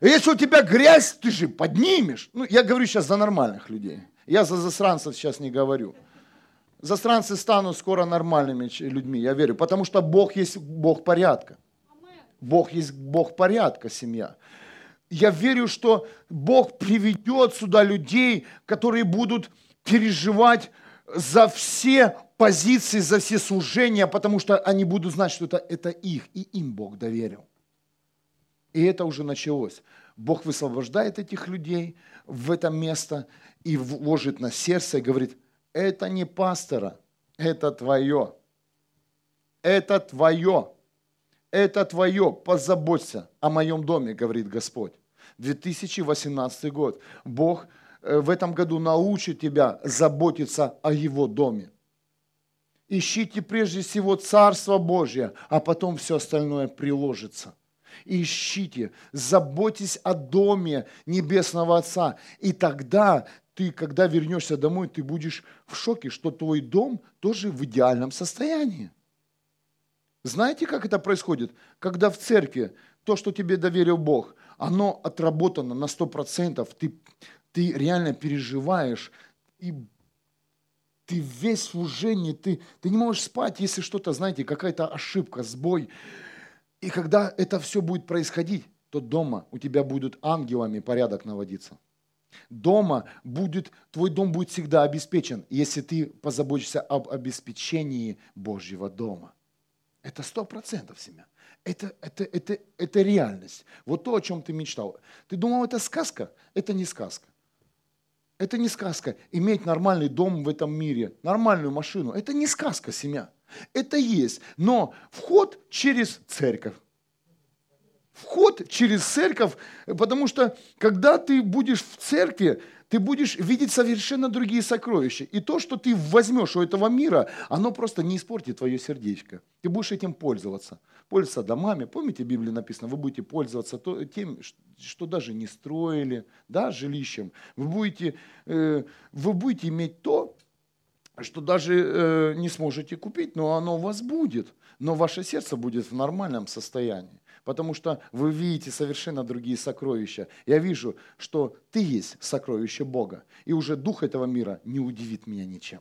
Если у тебя грязь, ты же поднимешь. Ну, я говорю сейчас за нормальных людей. Я за засранцев сейчас не говорю. Засранцы станут скоро нормальными людьми, я верю. Потому что Бог есть Бог порядка. Бог есть Бог порядка, семья. Я верю, что Бог приведет сюда людей, которые будут переживать за все позиции, за все служения, потому что они будут знать, что это, это их, и им Бог доверил. И это уже началось. Бог высвобождает этих людей в это место, и вложит на сердце и говорит, это не пастора, это твое. Это твое. Это твое. Позаботься о моем доме, говорит Господь. 2018 год. Бог э, в этом году научит тебя заботиться о его доме. Ищите прежде всего Царство Божье, а потом все остальное приложится. Ищите, заботьтесь о доме Небесного Отца, и тогда ты, когда вернешься домой, ты будешь в шоке, что твой дом тоже в идеальном состоянии. Знаете, как это происходит? Когда в церкви то, что тебе доверил Бог, оно отработано на 100%, ты, ты реально переживаешь, и ты весь в служении, ты, ты не можешь спать, если что-то, знаете, какая-то ошибка, сбой. И когда это все будет происходить, то дома у тебя будут ангелами порядок наводиться. Дома будет, твой дом будет всегда обеспечен, если ты позаботишься об обеспечении Божьего дома. Это сто процентов, семья. Это, это, это, это реальность. Вот то, о чем ты мечтал. Ты думал, это сказка? Это не сказка. Это не сказка. Иметь нормальный дом в этом мире, нормальную машину. Это не сказка, семья. Это есть. Но вход через церковь. Вход через церковь, потому что когда ты будешь в церкви, ты будешь видеть совершенно другие сокровища. И то, что ты возьмешь у этого мира, оно просто не испортит твое сердечко. Ты будешь этим пользоваться. Пользоваться домами. Помните, в Библии написано, вы будете пользоваться тем, что даже не строили, да, жилищем. Вы будете, э, вы будете иметь то, что даже э, не сможете купить, но оно у вас будет. Но ваше сердце будет в нормальном состоянии потому что вы видите совершенно другие сокровища. Я вижу, что ты есть сокровище Бога, и уже дух этого мира не удивит меня ничем.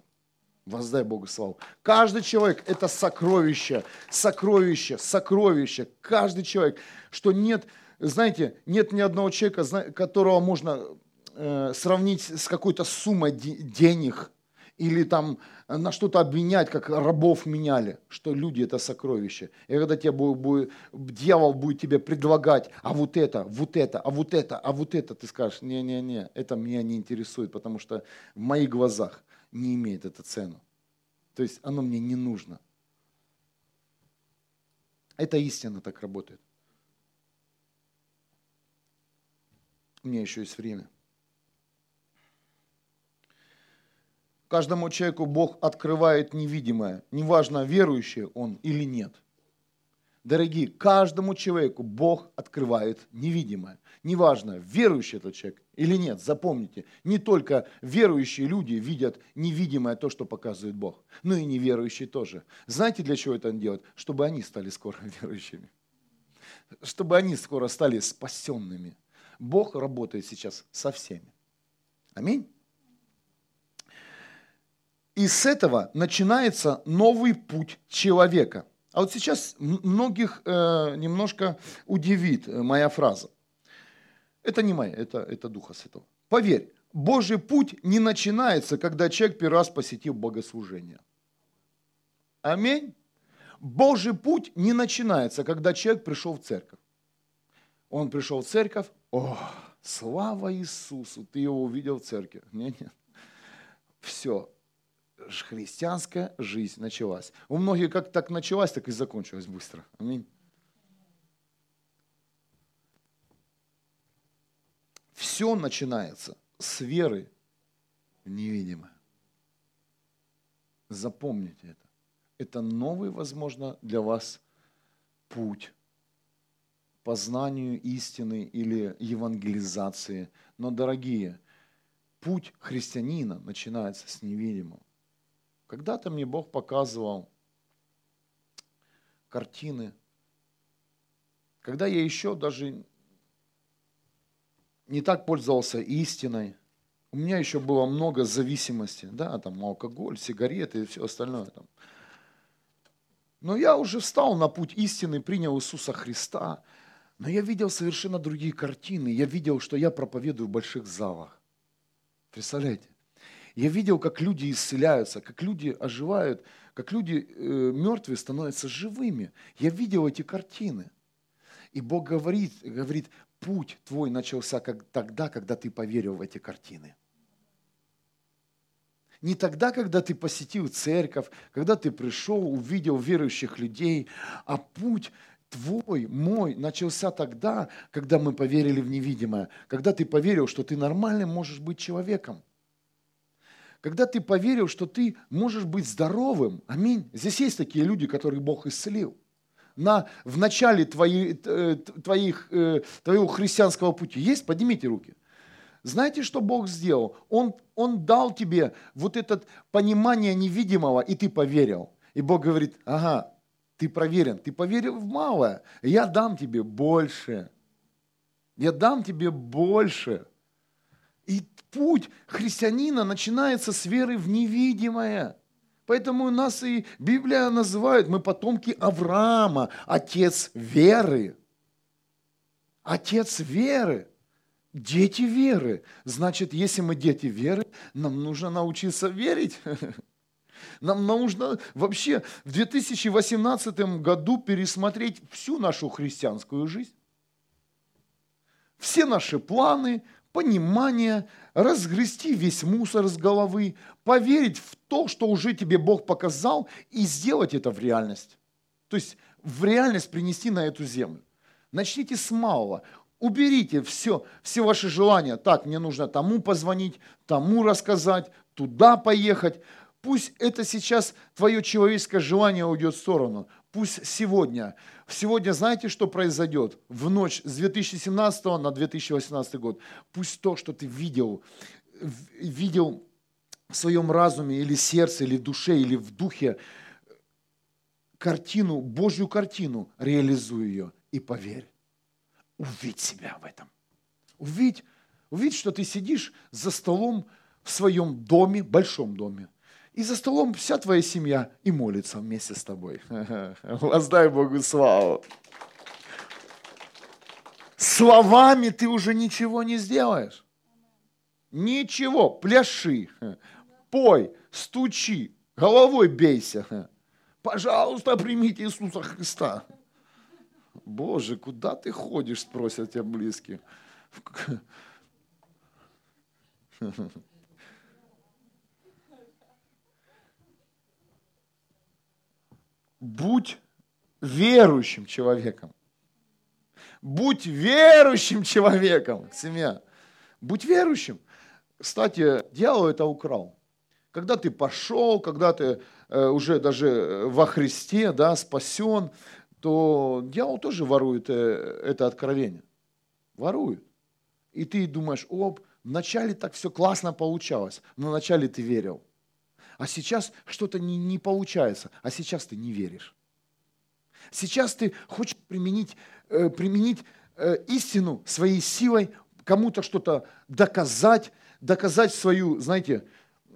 Воздай Богу славу. Каждый человек – это сокровище, сокровище, сокровище. Каждый человек, что нет, знаете, нет ни одного человека, которого можно э, сравнить с какой-то суммой денег – или там на что-то обвинять, как рабов меняли, что люди это сокровище. И когда тебе будет, будет, дьявол будет тебе предлагать, а вот это, вот это, а вот это, а вот это, ты скажешь, не-не-не, это меня не интересует, потому что в моих глазах не имеет это цену. То есть оно мне не нужно. Это истина так работает. У меня еще есть время. Каждому человеку Бог открывает невидимое, неважно, верующий он или нет. Дорогие, каждому человеку Бог открывает невидимое. Неважно, верующий этот человек или нет, запомните, не только верующие люди видят невидимое то, что показывает Бог, но и неверующие тоже. Знаете, для чего это он делает? Чтобы они стали скоро верующими. Чтобы они скоро стали спасенными. Бог работает сейчас со всеми. Аминь. И с этого начинается новый путь человека. А вот сейчас многих э, немножко удивит э, моя фраза. Это не моя, это, это Духа Святого. Поверь, Божий путь не начинается, когда человек первый раз посетил богослужение. Аминь. Божий путь не начинается, когда человек пришел в церковь. Он пришел в церковь, о, слава Иисусу, ты его увидел в церкви. Нет, нет. Все, христианская жизнь началась. У многих как так началась, так и закончилась быстро. Аминь. Все начинается с веры в невидимое. Запомните это. Это новый, возможно, для вас путь познанию истины или евангелизации. Но, дорогие, путь христианина начинается с невидимого. Когда-то мне Бог показывал картины, когда я еще даже не так пользовался истиной, у меня еще было много зависимости, да, там алкоголь, сигареты и все остальное. Там. Но я уже встал на путь истины, принял Иисуса Христа, но я видел совершенно другие картины. Я видел, что я проповедую в больших залах. Представляете? Я видел, как люди исцеляются, как люди оживают, как люди э, мертвые становятся живыми. Я видел эти картины. И Бог говорит, говорит, путь твой начался как, тогда, когда ты поверил в эти картины. Не тогда, когда ты посетил церковь, когда ты пришел, увидел верующих людей, а путь твой, мой начался тогда, когда мы поверили в невидимое, когда ты поверил, что ты нормальным можешь быть человеком когда ты поверил, что ты можешь быть здоровым. Аминь. Здесь есть такие люди, которых Бог исцелил. На, в начале твоей, э, твоих, э, твоего христианского пути есть? Поднимите руки. Знаете, что Бог сделал? Он, он дал тебе вот это понимание невидимого, и ты поверил. И Бог говорит, ага, ты проверен, ты поверил в малое, я дам тебе больше. Я дам тебе больше. И путь христианина начинается с веры в невидимое. Поэтому нас и Библия называет, мы потомки Авраама, отец веры. Отец веры. Дети веры. Значит, если мы дети веры, нам нужно научиться верить. Нам нужно вообще в 2018 году пересмотреть всю нашу христианскую жизнь. Все наши планы, понимание, разгрести весь мусор с головы, поверить в то, что уже тебе Бог показал, и сделать это в реальность. То есть в реальность принести на эту землю. Начните с малого. Уберите все, все ваши желания. Так, мне нужно тому позвонить, тому рассказать, туда поехать. Пусть это сейчас твое человеческое желание уйдет в сторону. Пусть сегодня. Сегодня знаете, что произойдет? В ночь с 2017 на 2018 год. Пусть то, что ты видел, видел в своем разуме или сердце, или душе, или в духе, картину, Божью картину, реализуй ее и поверь. Увидь себя в этом. Увидь, увидь, что ты сидишь за столом в своем доме, большом доме, и за столом вся твоя семья и молится вместе с тобой. Воздай Богу славу. Словами ты уже ничего не сделаешь. Ничего, пляши, пой, стучи, головой бейся. Пожалуйста, примите Иисуса Христа. Боже, куда ты ходишь, спросят тебя близкие. будь верующим человеком. Будь верующим человеком, семья. Будь верующим. Кстати, дьявол это украл. Когда ты пошел, когда ты э, уже даже во Христе, да, спасен, то дьявол тоже ворует э, это откровение. Ворует. И ты думаешь, оп, вначале так все классно получалось, но вначале ты верил а сейчас что-то не, не получается, а сейчас ты не веришь. Сейчас ты хочешь применить, э, применить э, истину своей силой, кому-то что-то доказать, доказать свою, знаете,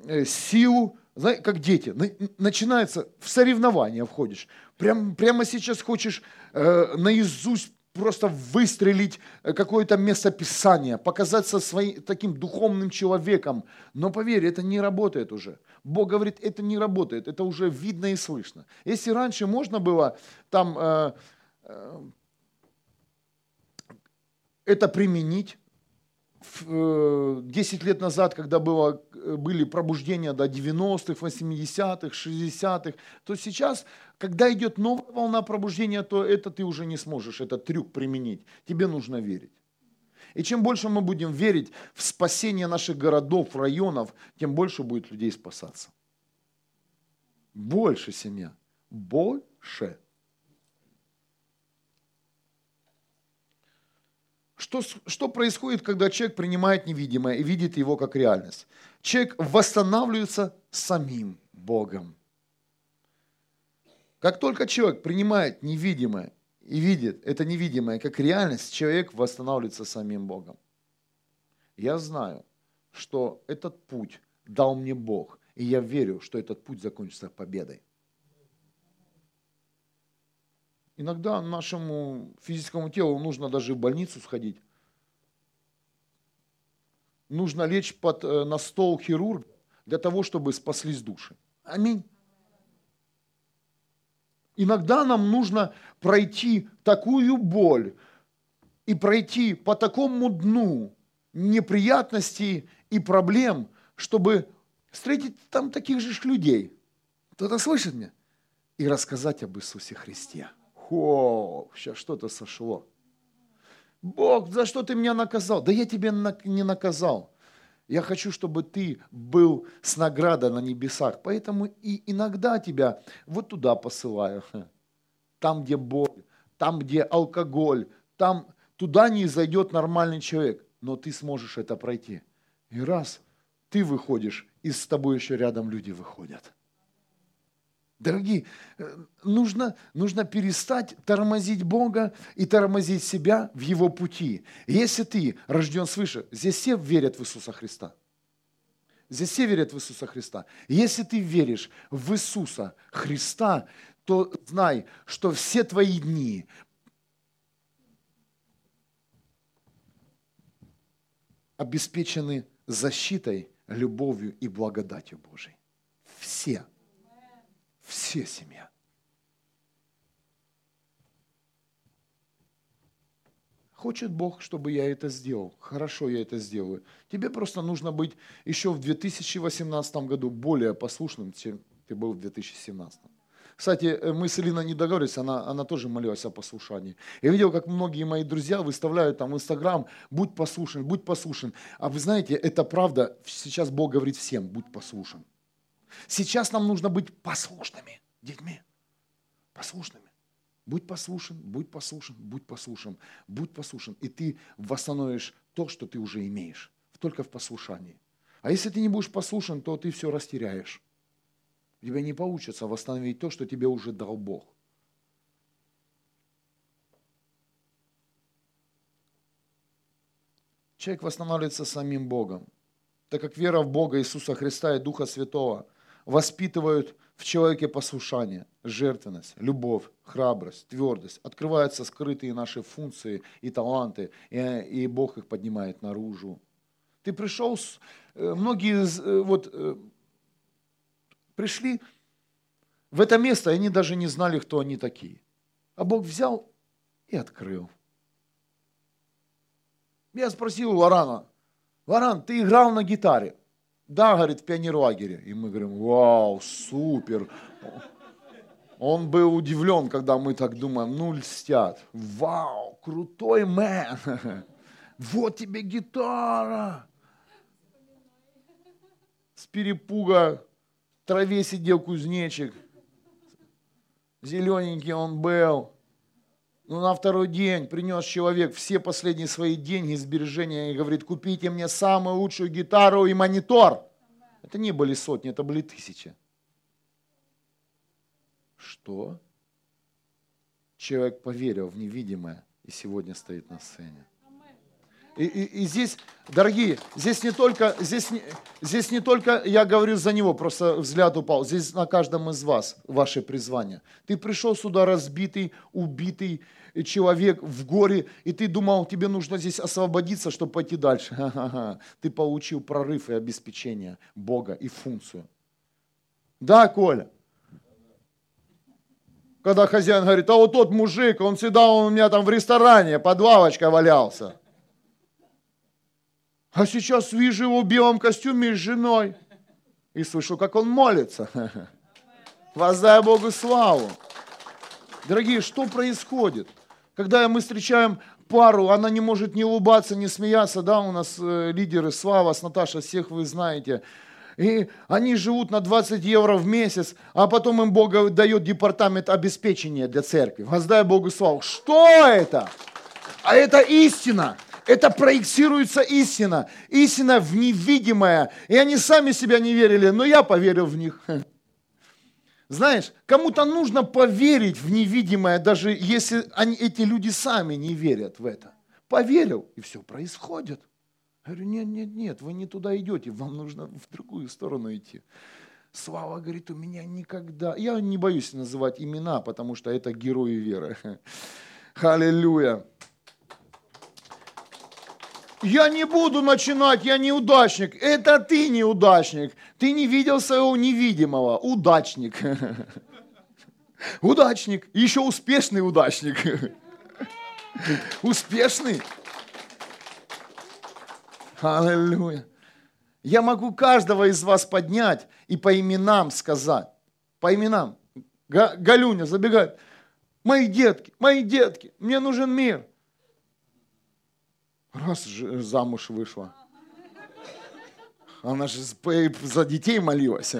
э, силу, знаете, как дети. Начинается, в соревнования входишь. Прям, прямо сейчас хочешь э, наизусть просто выстрелить э, какое-то местописание, показаться своим таким духовным человеком. Но поверь, это не работает уже. Бог говорит, это не работает, это уже видно и слышно. Если раньше можно было там э, э, это применить, 10 э, лет назад, когда было, э, были пробуждения до 90-х, 80-х, 60-х, то сейчас, когда идет новая волна пробуждения, то это ты уже не сможешь, этот трюк применить. Тебе нужно верить. И чем больше мы будем верить в спасение наших городов, районов, тем больше будет людей спасаться. Больше семья. Больше. Что, что происходит, когда человек принимает невидимое и видит его как реальность? Человек восстанавливается самим Богом. Как только человек принимает невидимое и видит это невидимое как реальность, человек восстанавливается самим Богом. Я знаю, что этот путь дал мне Бог, и я верю, что этот путь закончится победой. Иногда нашему физическому телу нужно даже в больницу сходить. Нужно лечь под, э, на стол хирурга для того, чтобы спаслись души. Аминь. Иногда нам нужно пройти такую боль и пройти по такому дну неприятностей и проблем, чтобы встретить там таких же людей. Кто-то слышит меня? И рассказать об Иисусе Христе. Хо, сейчас что-то сошло. Бог, за что ты меня наказал? Да я тебя не наказал. Я хочу, чтобы ты был с наградой на небесах. Поэтому и иногда тебя вот туда посылаю. Там, где боль, там, где алкоголь, там туда не зайдет нормальный человек. Но ты сможешь это пройти. И раз ты выходишь, и с тобой еще рядом люди выходят. Дорогие, э, нужно, нужно перестать тормозить Бога и тормозить себя в Его пути. Если ты рожден свыше, здесь все верят в Иисуса Христа. Здесь все верят в Иисуса Христа. Если ты веришь в Иисуса Христа, то знай, что все твои дни обеспечены защитой, любовью и благодатью Божией. Все. Все семья. Хочет Бог, чтобы я это сделал. Хорошо, я это сделаю. Тебе просто нужно быть еще в 2018 году более послушным, чем ты был в 2017. Кстати, э, мы с Элиной не договорились, она, она тоже молилась о послушании. Я видел, как многие мои друзья выставляют там в Инстаграм, будь послушен, будь послушен. А вы знаете, это правда, сейчас Бог говорит всем, будь послушен. Сейчас нам нужно быть послушными детьми, послушными. Будь послушен, будь послушен, будь послушен, будь послушен. И ты восстановишь то, что ты уже имеешь, только в послушании. А если ты не будешь послушен, то ты все растеряешь. У тебя не получится восстановить то, что тебе уже дал Бог. Человек восстанавливается самим Богом, так как вера в Бога Иисуса Христа и Духа Святого воспитывают в человеке послушание, жертвенность, любовь, храбрость, твердость. Открываются скрытые наши функции и таланты, и, и Бог их поднимает наружу. Ты пришел, э, многие э, вот э, пришли в это место, и они даже не знали, кто они такие. А Бог взял и открыл. Я спросил Варана, Варан, ты играл на гитаре? Да, говорит, в пионерлагере. И мы говорим, вау, супер. Он был удивлен, когда мы так думаем, ну льстят. Вау, крутой мэн. Вот тебе гитара. С перепуга в траве сидел кузнечик. Зелененький он был. Но на второй день принес человек все последние свои деньги, сбережения, и говорит, купите мне самую лучшую гитару и монитор. Это не были сотни, это были тысячи. Что? Человек поверил в невидимое и сегодня стоит на сцене. И, и, и здесь, дорогие, здесь не, только, здесь, не, здесь не только я говорю за него, просто взгляд упал. Здесь на каждом из вас ваше призвание. Ты пришел сюда разбитый, убитый человек в горе, и ты думал, тебе нужно здесь освободиться, чтобы пойти дальше. Ха-ха-ха. Ты получил прорыв и обеспечение Бога и функцию. Да, Коля? Когда хозяин говорит, а вот тот мужик, он всегда он у меня там в ресторане под лавочкой валялся. А сейчас вижу его в белом костюме с женой. И слышу, как он молится. Воздай Богу славу. Дорогие, что происходит? Когда мы встречаем пару, она не может не улыбаться, не смеяться, да, у нас э, лидеры Слава, с Наташа, всех вы знаете. И они живут на 20 евро в месяц, а потом им Бог дает департамент обеспечения для церкви. Воздай Богу славу. Что это? А это истина. Это проектируется истина. Истина в невидимое. И они сами себя не верили, но я поверил в них. Знаешь, кому-то нужно поверить в невидимое, даже если они, эти люди сами не верят в это. Поверил, и все происходит. Я говорю, нет, нет, нет, вы не туда идете, вам нужно в другую сторону идти. Слава говорит, у меня никогда... Я не боюсь называть имена, потому что это герои веры. Аллилуйя. Я не буду начинать, я неудачник. Это ты неудачник. Ты не видел своего невидимого. Удачник. Удачник. Еще успешный удачник. Успешный. Аллилуйя. Я могу каждого из вас поднять и по именам сказать. По именам. Галюня забегает. Мои детки, мои детки, мне нужен мир. Раз замуж вышла. Она же за детей молилась.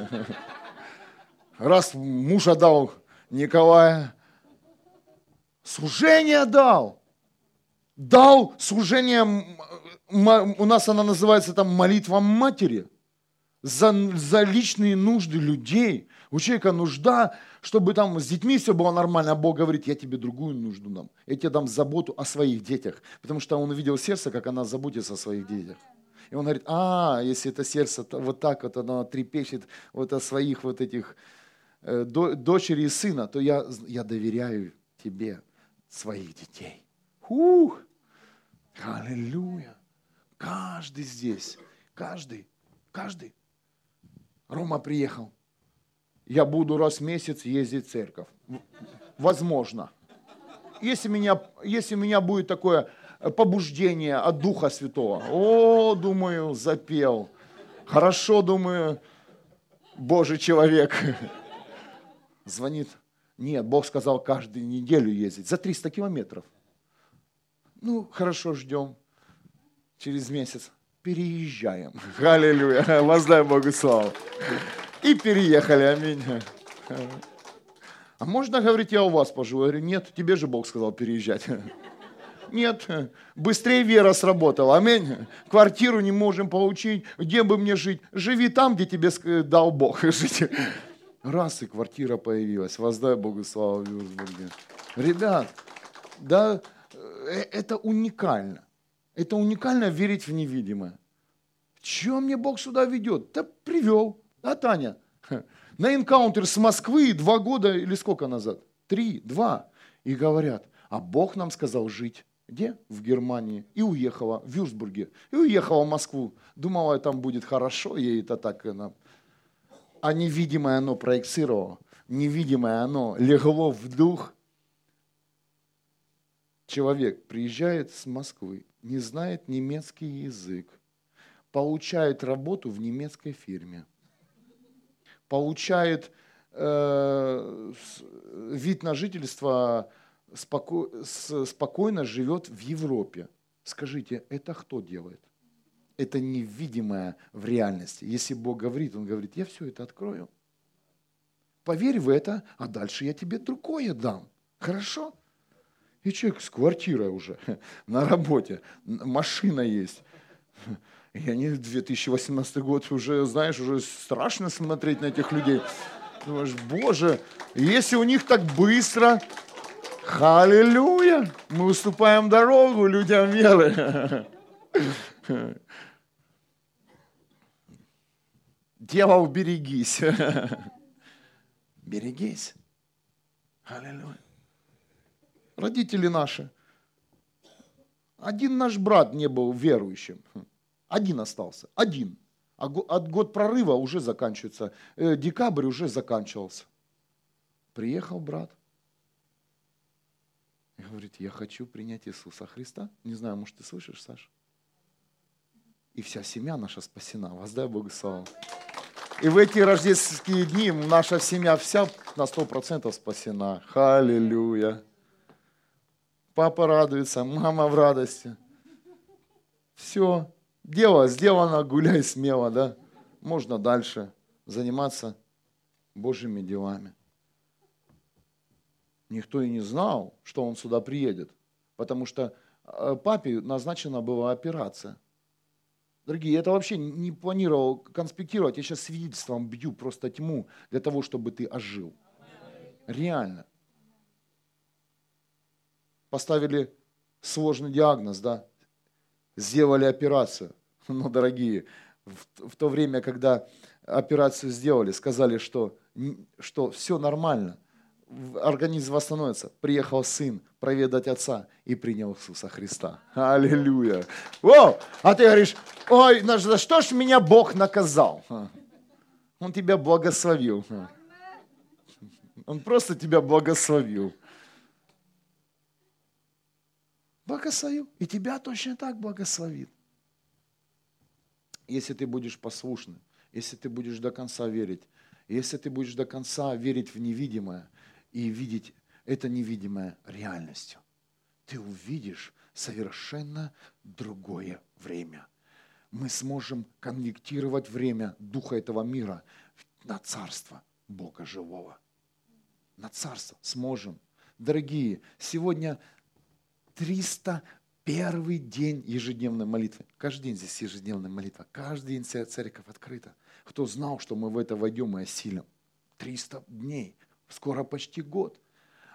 Раз мужа дал Николая, служение дал. Дал служение, у нас она называется там молитва матери, за, за личные нужды людей, У человека нужда, чтобы там с детьми все было нормально, а Бог говорит, я тебе другую нужду дам. Я тебе дам заботу о своих детях. Потому что он увидел сердце, как она заботится о своих детях. И он говорит, а, если это сердце вот так вот, оно трепещет вот о своих вот этих э, дочери и сына, то я, я доверяю тебе своих детей. Ух! Аллилуйя! Каждый здесь, каждый, каждый. Рома приехал. Я буду раз в месяц ездить в церковь. Возможно. Если, меня, если меня будет такое побуждение от Духа Святого. О, думаю, запел. Хорошо, думаю, Божий человек. Звонит. Нет, Бог сказал каждую неделю ездить. За 300 километров. Ну, хорошо, ждем. Через месяц переезжаем. Аллилуйя. Воздай Богу славу. И переехали. Аминь. А можно говорить, я у вас поживу? Я говорю, нет, тебе же Бог сказал переезжать. Нет, быстрее вера сработала. Аминь. Квартиру не можем получить. Где бы мне жить? Живи там, где тебе дал Бог жить. Раз и квартира появилась. Воздай Богу славу в Вюрсбурге. Ребят, да, э, это уникально. Это уникально верить в невидимое. Чем мне Бог сюда ведет? Да привел. А Таня? На энкаунтер с Москвы два года или сколько назад? Три, два. И говорят, а Бог нам сказал жить где? В Германии. И уехала в Вюрсбурге. И уехала в Москву. Думала, там будет хорошо, ей это так... Она... А невидимое оно проецировало. Невидимое оно легло в дух. Человек приезжает с Москвы, не знает немецкий язык, получает работу в немецкой фирме, получает э, вид на жительство споко... спокойно живет в Европе. Скажите, это кто делает? Это невидимое в реальности. Если Бог говорит, Он говорит, я все это открою. Поверь в это, а дальше я тебе другое дам. Хорошо? И человек с квартирой уже, на работе, машина есть. И они 2018 год уже, знаешь, уже страшно смотреть на этих людей. Думаешь, боже, если у них так быстро, Халилюя! Мы уступаем дорогу людям веры. Дьявол, берегись. Берегись. Аллилуйя. Родители наши. Один наш брат не был верующим. Один остался. Один. А год прорыва уже заканчивается. Э, декабрь уже заканчивался. Приехал брат и говорит, я хочу принять Иисуса Христа. Не знаю, может, ты слышишь, Саша? И вся семья наша спасена. Воздай Богу славу. И в эти рождественские дни наша семья вся на сто процентов спасена. Халилюя. Папа радуется, мама в радости. Все, дело сделано, гуляй смело, да? Можно дальше заниматься Божьими делами никто и не знал, что он сюда приедет, потому что э, папе назначена была операция. Дорогие, это вообще не планировал конспектировать, я сейчас свидетельством бью просто тьму для того, чтобы ты ожил. Реально. Поставили сложный диагноз, да, сделали операцию. Но, дорогие, в, в то время, когда операцию сделали, сказали, что, что все нормально, организм восстановится. Приехал сын проведать отца и принял Иисуса Христа. Аллилуйя. О, а ты говоришь, ой, за что ж меня Бог наказал? Он тебя благословил. Он просто тебя благословил. Благословил. И тебя точно так благословит. Если ты будешь послушным, если ты будешь до конца верить, если ты будешь до конца верить в невидимое, и видеть это невидимое реальностью. Ты увидишь совершенно другое время. Мы сможем конвектировать время Духа этого мира на Царство Бога Живого. На Царство сможем. Дорогие, сегодня 301 день ежедневной молитвы. Каждый день здесь ежедневная молитва. Каждый день церковь открыта. Кто знал, что мы в это войдем и осилим? 300 дней, скоро почти год.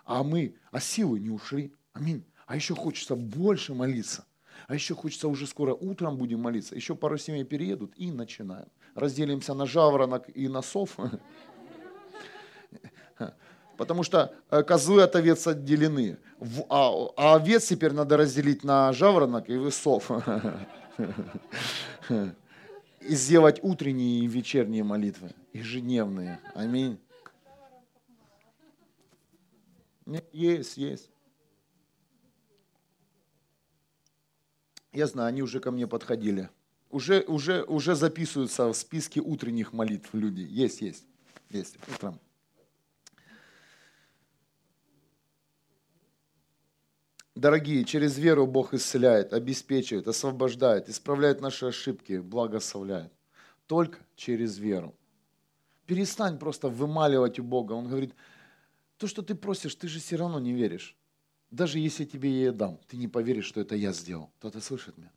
А мы, а силы не ушли. Аминь. А еще хочется больше молиться. А еще хочется уже скоро утром будем молиться. Еще пару семей переедут и начинаем. Разделимся на жаворонок и на сов. Потому что э, козлы от овец отделены. А, а овец теперь надо разделить на жаворонок и высов. И сделать утренние и вечерние молитвы, ежедневные. Аминь. Есть, есть. Я знаю, они уже ко мне подходили. Уже, уже, уже записываются в списке утренних молитв люди. Есть, есть, есть, утром. Дорогие, через веру Бог исцеляет, обеспечивает, освобождает, исправляет наши ошибки, благословляет. Только через веру. Перестань просто вымаливать у Бога. Он говорит, то, что ты просишь, ты же все равно не веришь. Даже если я тебе я дам, ты не поверишь, что это я сделал. Кто-то слышит меня?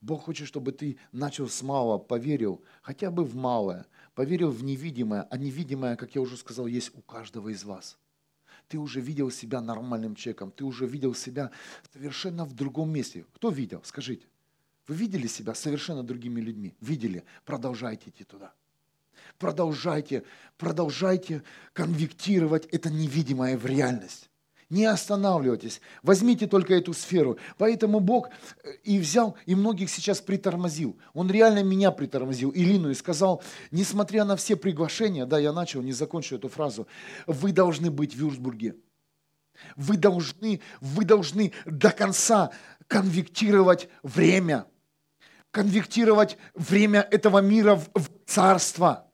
Бог хочет, чтобы ты начал с малого, поверил хотя бы в малое, поверил в невидимое, а невидимое, как я уже сказал, есть у каждого из вас. Ты уже видел себя нормальным человеком, ты уже видел себя совершенно в другом месте. Кто видел? Скажите. Вы видели себя совершенно другими людьми? Видели? Продолжайте идти туда. Продолжайте, продолжайте конвектировать это невидимое в реальность. Не останавливайтесь, возьмите только эту сферу. Поэтому Бог э, и взял, и многих сейчас притормозил. Он реально меня притормозил, Илину, и сказал, несмотря на все приглашения, да, я начал, не закончу эту фразу, вы должны быть в Вюрсбурге. Вы должны, вы должны до конца конвектировать время, конвектировать время этого мира в, в царство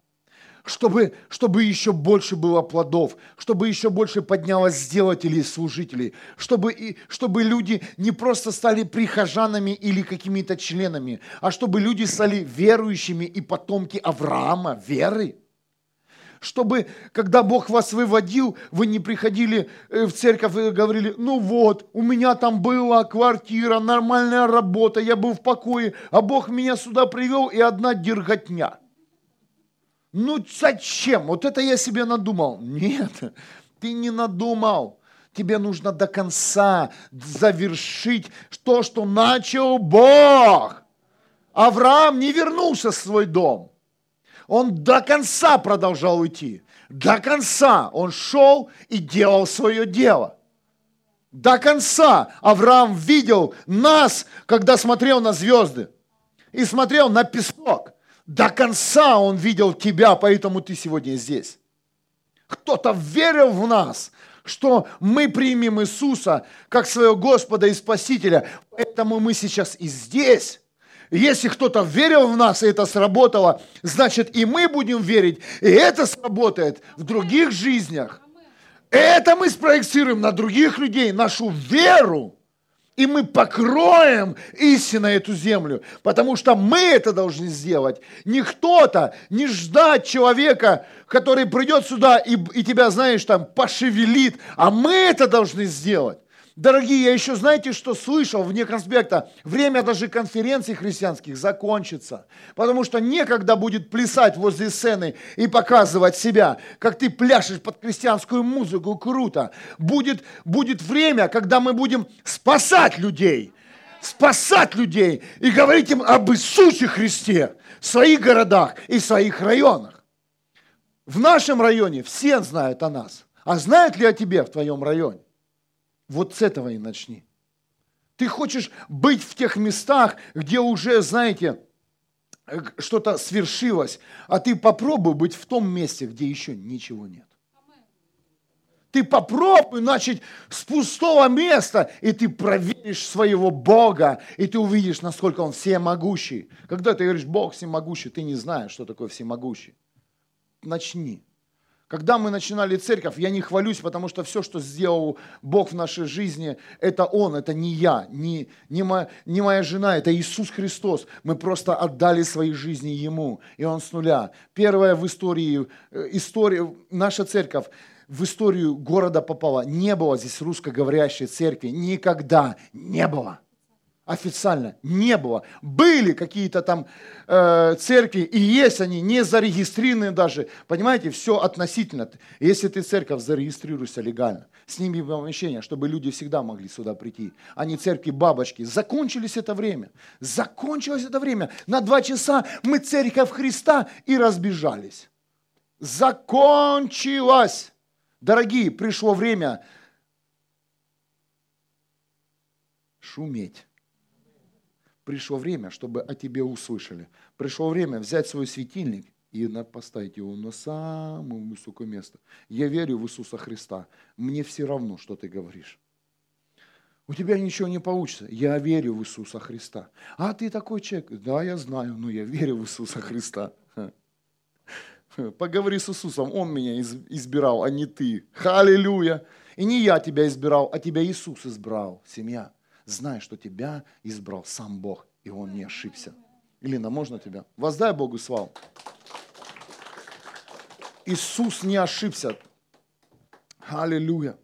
чтобы, чтобы еще больше было плодов, чтобы еще больше поднялось сделателей и служителей, чтобы, и, чтобы люди не просто стали прихожанами или какими-то членами, а чтобы люди стали верующими и потомки Авраама, веры. Чтобы, когда Бог вас выводил, вы не приходили э, в церковь и говорили, ну вот, у меня там была квартира, нормальная работа, я был в покое, а Бог меня сюда привел и одна дерготня – ну зачем? Вот это я себе надумал. Нет, ты не надумал. Тебе нужно до конца завершить то, что начал Бог. Авраам не вернулся в свой дом. Он до конца продолжал уйти. До конца он шел и делал свое дело. До конца Авраам видел нас, когда смотрел на звезды и смотрел на песок. До конца Он видел тебя, поэтому ты сегодня здесь. Кто-то верил в нас, что мы примем Иисуса как своего Господа и Спасителя, поэтому мы сейчас и здесь. Если кто-то верил в нас, и это сработало, значит и мы будем верить, и это сработает в других жизнях. Это мы спроектируем на других людей, нашу веру и мы покроем истинно эту землю, потому что мы это должны сделать. Не кто-то, не ждать человека, который придет сюда и, и тебя, знаешь, там пошевелит, а мы это должны сделать. Дорогие, я еще знаете, что слышал вне конспекта? Время даже конференций христианских закончится. Потому что некогда будет плясать возле сцены и показывать себя, как ты пляшешь под христианскую музыку, круто. Будет, будет время, когда мы будем спасать людей. Спасать людей и говорить им об Иисусе Христе в своих городах и в своих районах. В нашем районе все знают о нас. А знают ли о тебе в твоем районе? Вот с этого и начни. Ты хочешь быть в тех местах, где уже, знаете, что-то свершилось, а ты попробуй быть в том месте, где еще ничего нет. Ты попробуй начать с пустого места, и ты проверишь своего Бога, и ты увидишь, насколько Он всемогущий. Когда ты говоришь, Бог всемогущий, ты не знаешь, что такое всемогущий. Начни. Когда мы начинали церковь, я не хвалюсь, потому что все, что сделал Бог в нашей жизни, это Он, это не я, не, не, моя, не моя жена, это Иисус Христос. Мы просто отдали свои жизни Ему, и Он с нуля. Первая в истории, э, история, наша церковь в историю города попала. Не было здесь русскоговорящей церкви, никогда не было. Официально не было. Были какие-то там э, церкви, и есть они, не зарегистрированы даже. Понимаете, все относительно. Если ты церковь, зарегистрируйся легально. Сними помещение, чтобы люди всегда могли сюда прийти. А не церкви бабочки. Закончились это время. Закончилось это время. На два часа мы церковь Христа и разбежались. Закончилось. Дорогие, пришло время шуметь пришло время, чтобы о тебе услышали. Пришло время взять свой светильник и поставить его на самое высокое место. Я верю в Иисуса Христа. Мне все равно, что ты говоришь. У тебя ничего не получится. Я верю в Иисуса Христа. А ты такой человек. Да, я знаю, но я верю в Иисуса Христа. Поговори с Иисусом, Он меня избирал, а не ты. Халилюя. И не я тебя избирал, а тебя Иисус избрал, семья зная, что тебя избрал сам Бог, и Он не ошибся. Илина, можно тебя? Воздай Богу славу. Иисус не ошибся. Аллилуйя.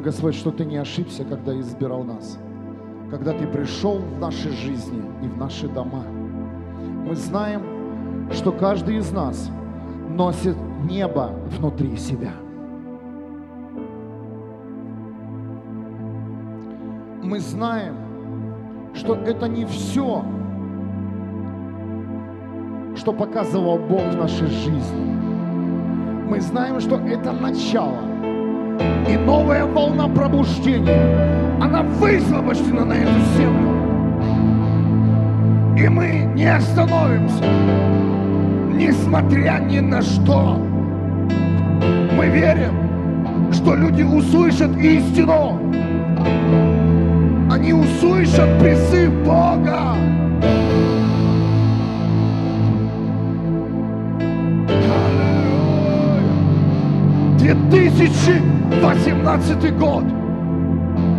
Господь, что Ты не ошибся, когда избирал нас, когда Ты пришел в наши жизни и в наши дома. Мы знаем, что каждый из нас носит небо внутри себя. Мы знаем, что это не все, что показывал Бог в нашей жизни. Мы знаем, что это начало и новая волна пробуждения, она высвобождена на эту землю. И мы не остановимся, несмотря ни на что. Мы верим, что люди услышат истину. Они услышат призыв Бога. 2018 год,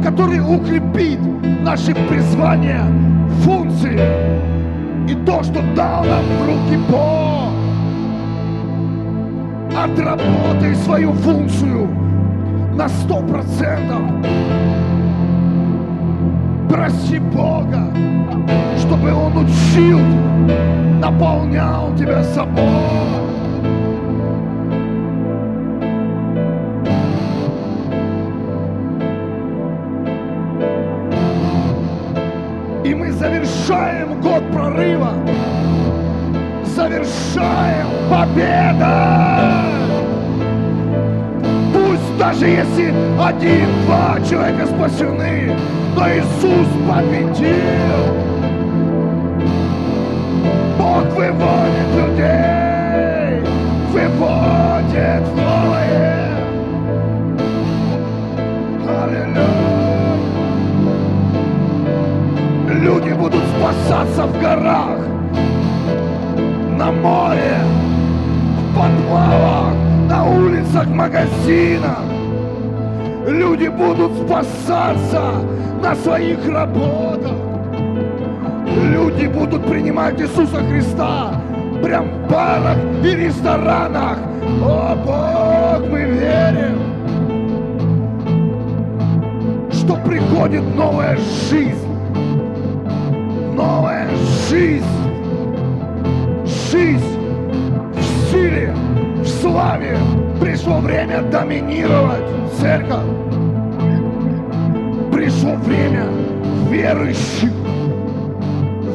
который укрепит наши призвания, функции и то, что дал нам в руки Бог. Отработай свою функцию на сто процентов. Проси Бога, чтобы Он учил, наполнял тебя собой. Победа! Пусть даже если один-два человека спасены, но Иисус победил. Бог выводит людей, выводит новое. Аллилуйя. Люди будут спасаться в горах, на море, подвалах, на улицах, магазинах. Люди будут спасаться на своих работах. Люди будут принимать Иисуса Христа прям в барах и ресторанах. О, Бог, мы верим, что приходит новая жизнь новая жизнь. Жизнь славе. Пришло время доминировать церковь. Пришло время верующих,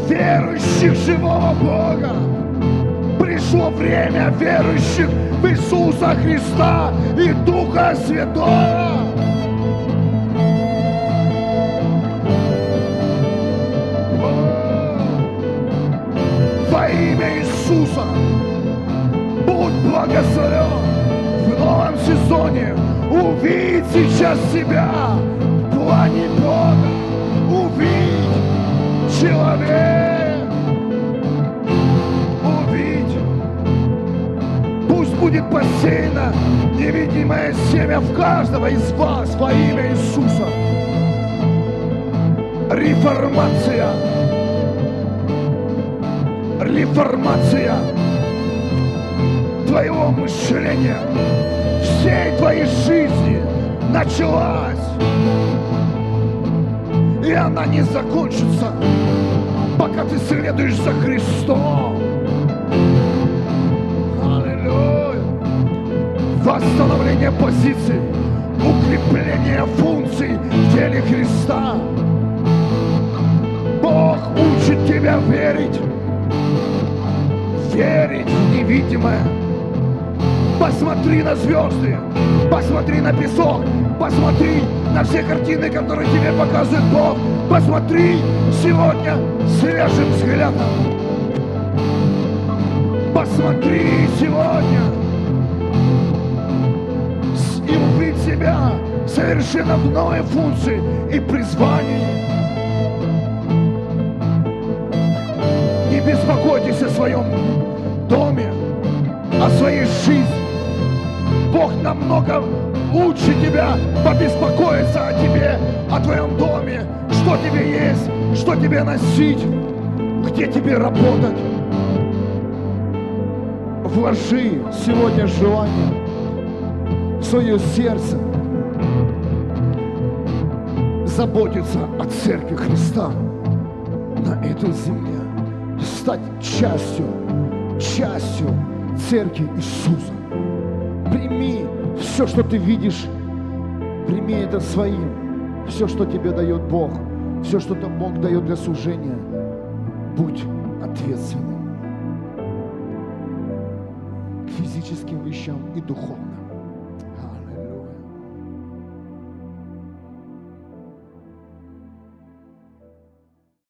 верующих живого Бога. Пришло время верующих в Иисуса Христа и Духа Святого. Сейчас себя в плане Бога. Увидь человек. Увидь. Пусть будет посеяно невидимое семя в каждого из вас во имя Иисуса. Реформация. Реформация твоего мышления, всей твоей жизни началась. И она не закончится, пока ты следуешь за Христом. Аллилуйя. Восстановление позиций, укрепление функций в теле Христа. Бог учит тебя верить, верить в невидимое. Посмотри на звезды, посмотри на песок, посмотри на все картины, которые тебе показывает Бог. Посмотри сегодня свежим взглядом. Посмотри сегодня и увидь себя совершенно в новой функции и призвании. Не беспокойтесь о своем доме, о своей жизни. Бог намного лучше тебя побеспокоиться о тебе, о твоем доме, что тебе есть, что тебе носить, где тебе работать. Вложи сегодня желание в свое сердце заботиться о церкви Христа на этой земле, стать частью, частью церкви Иисуса. Прими все, что ты видишь, прими это своим. Все, что тебе дает Бог, все, что там Бог дает для служения, будь ответственным к физическим вещам и духовным.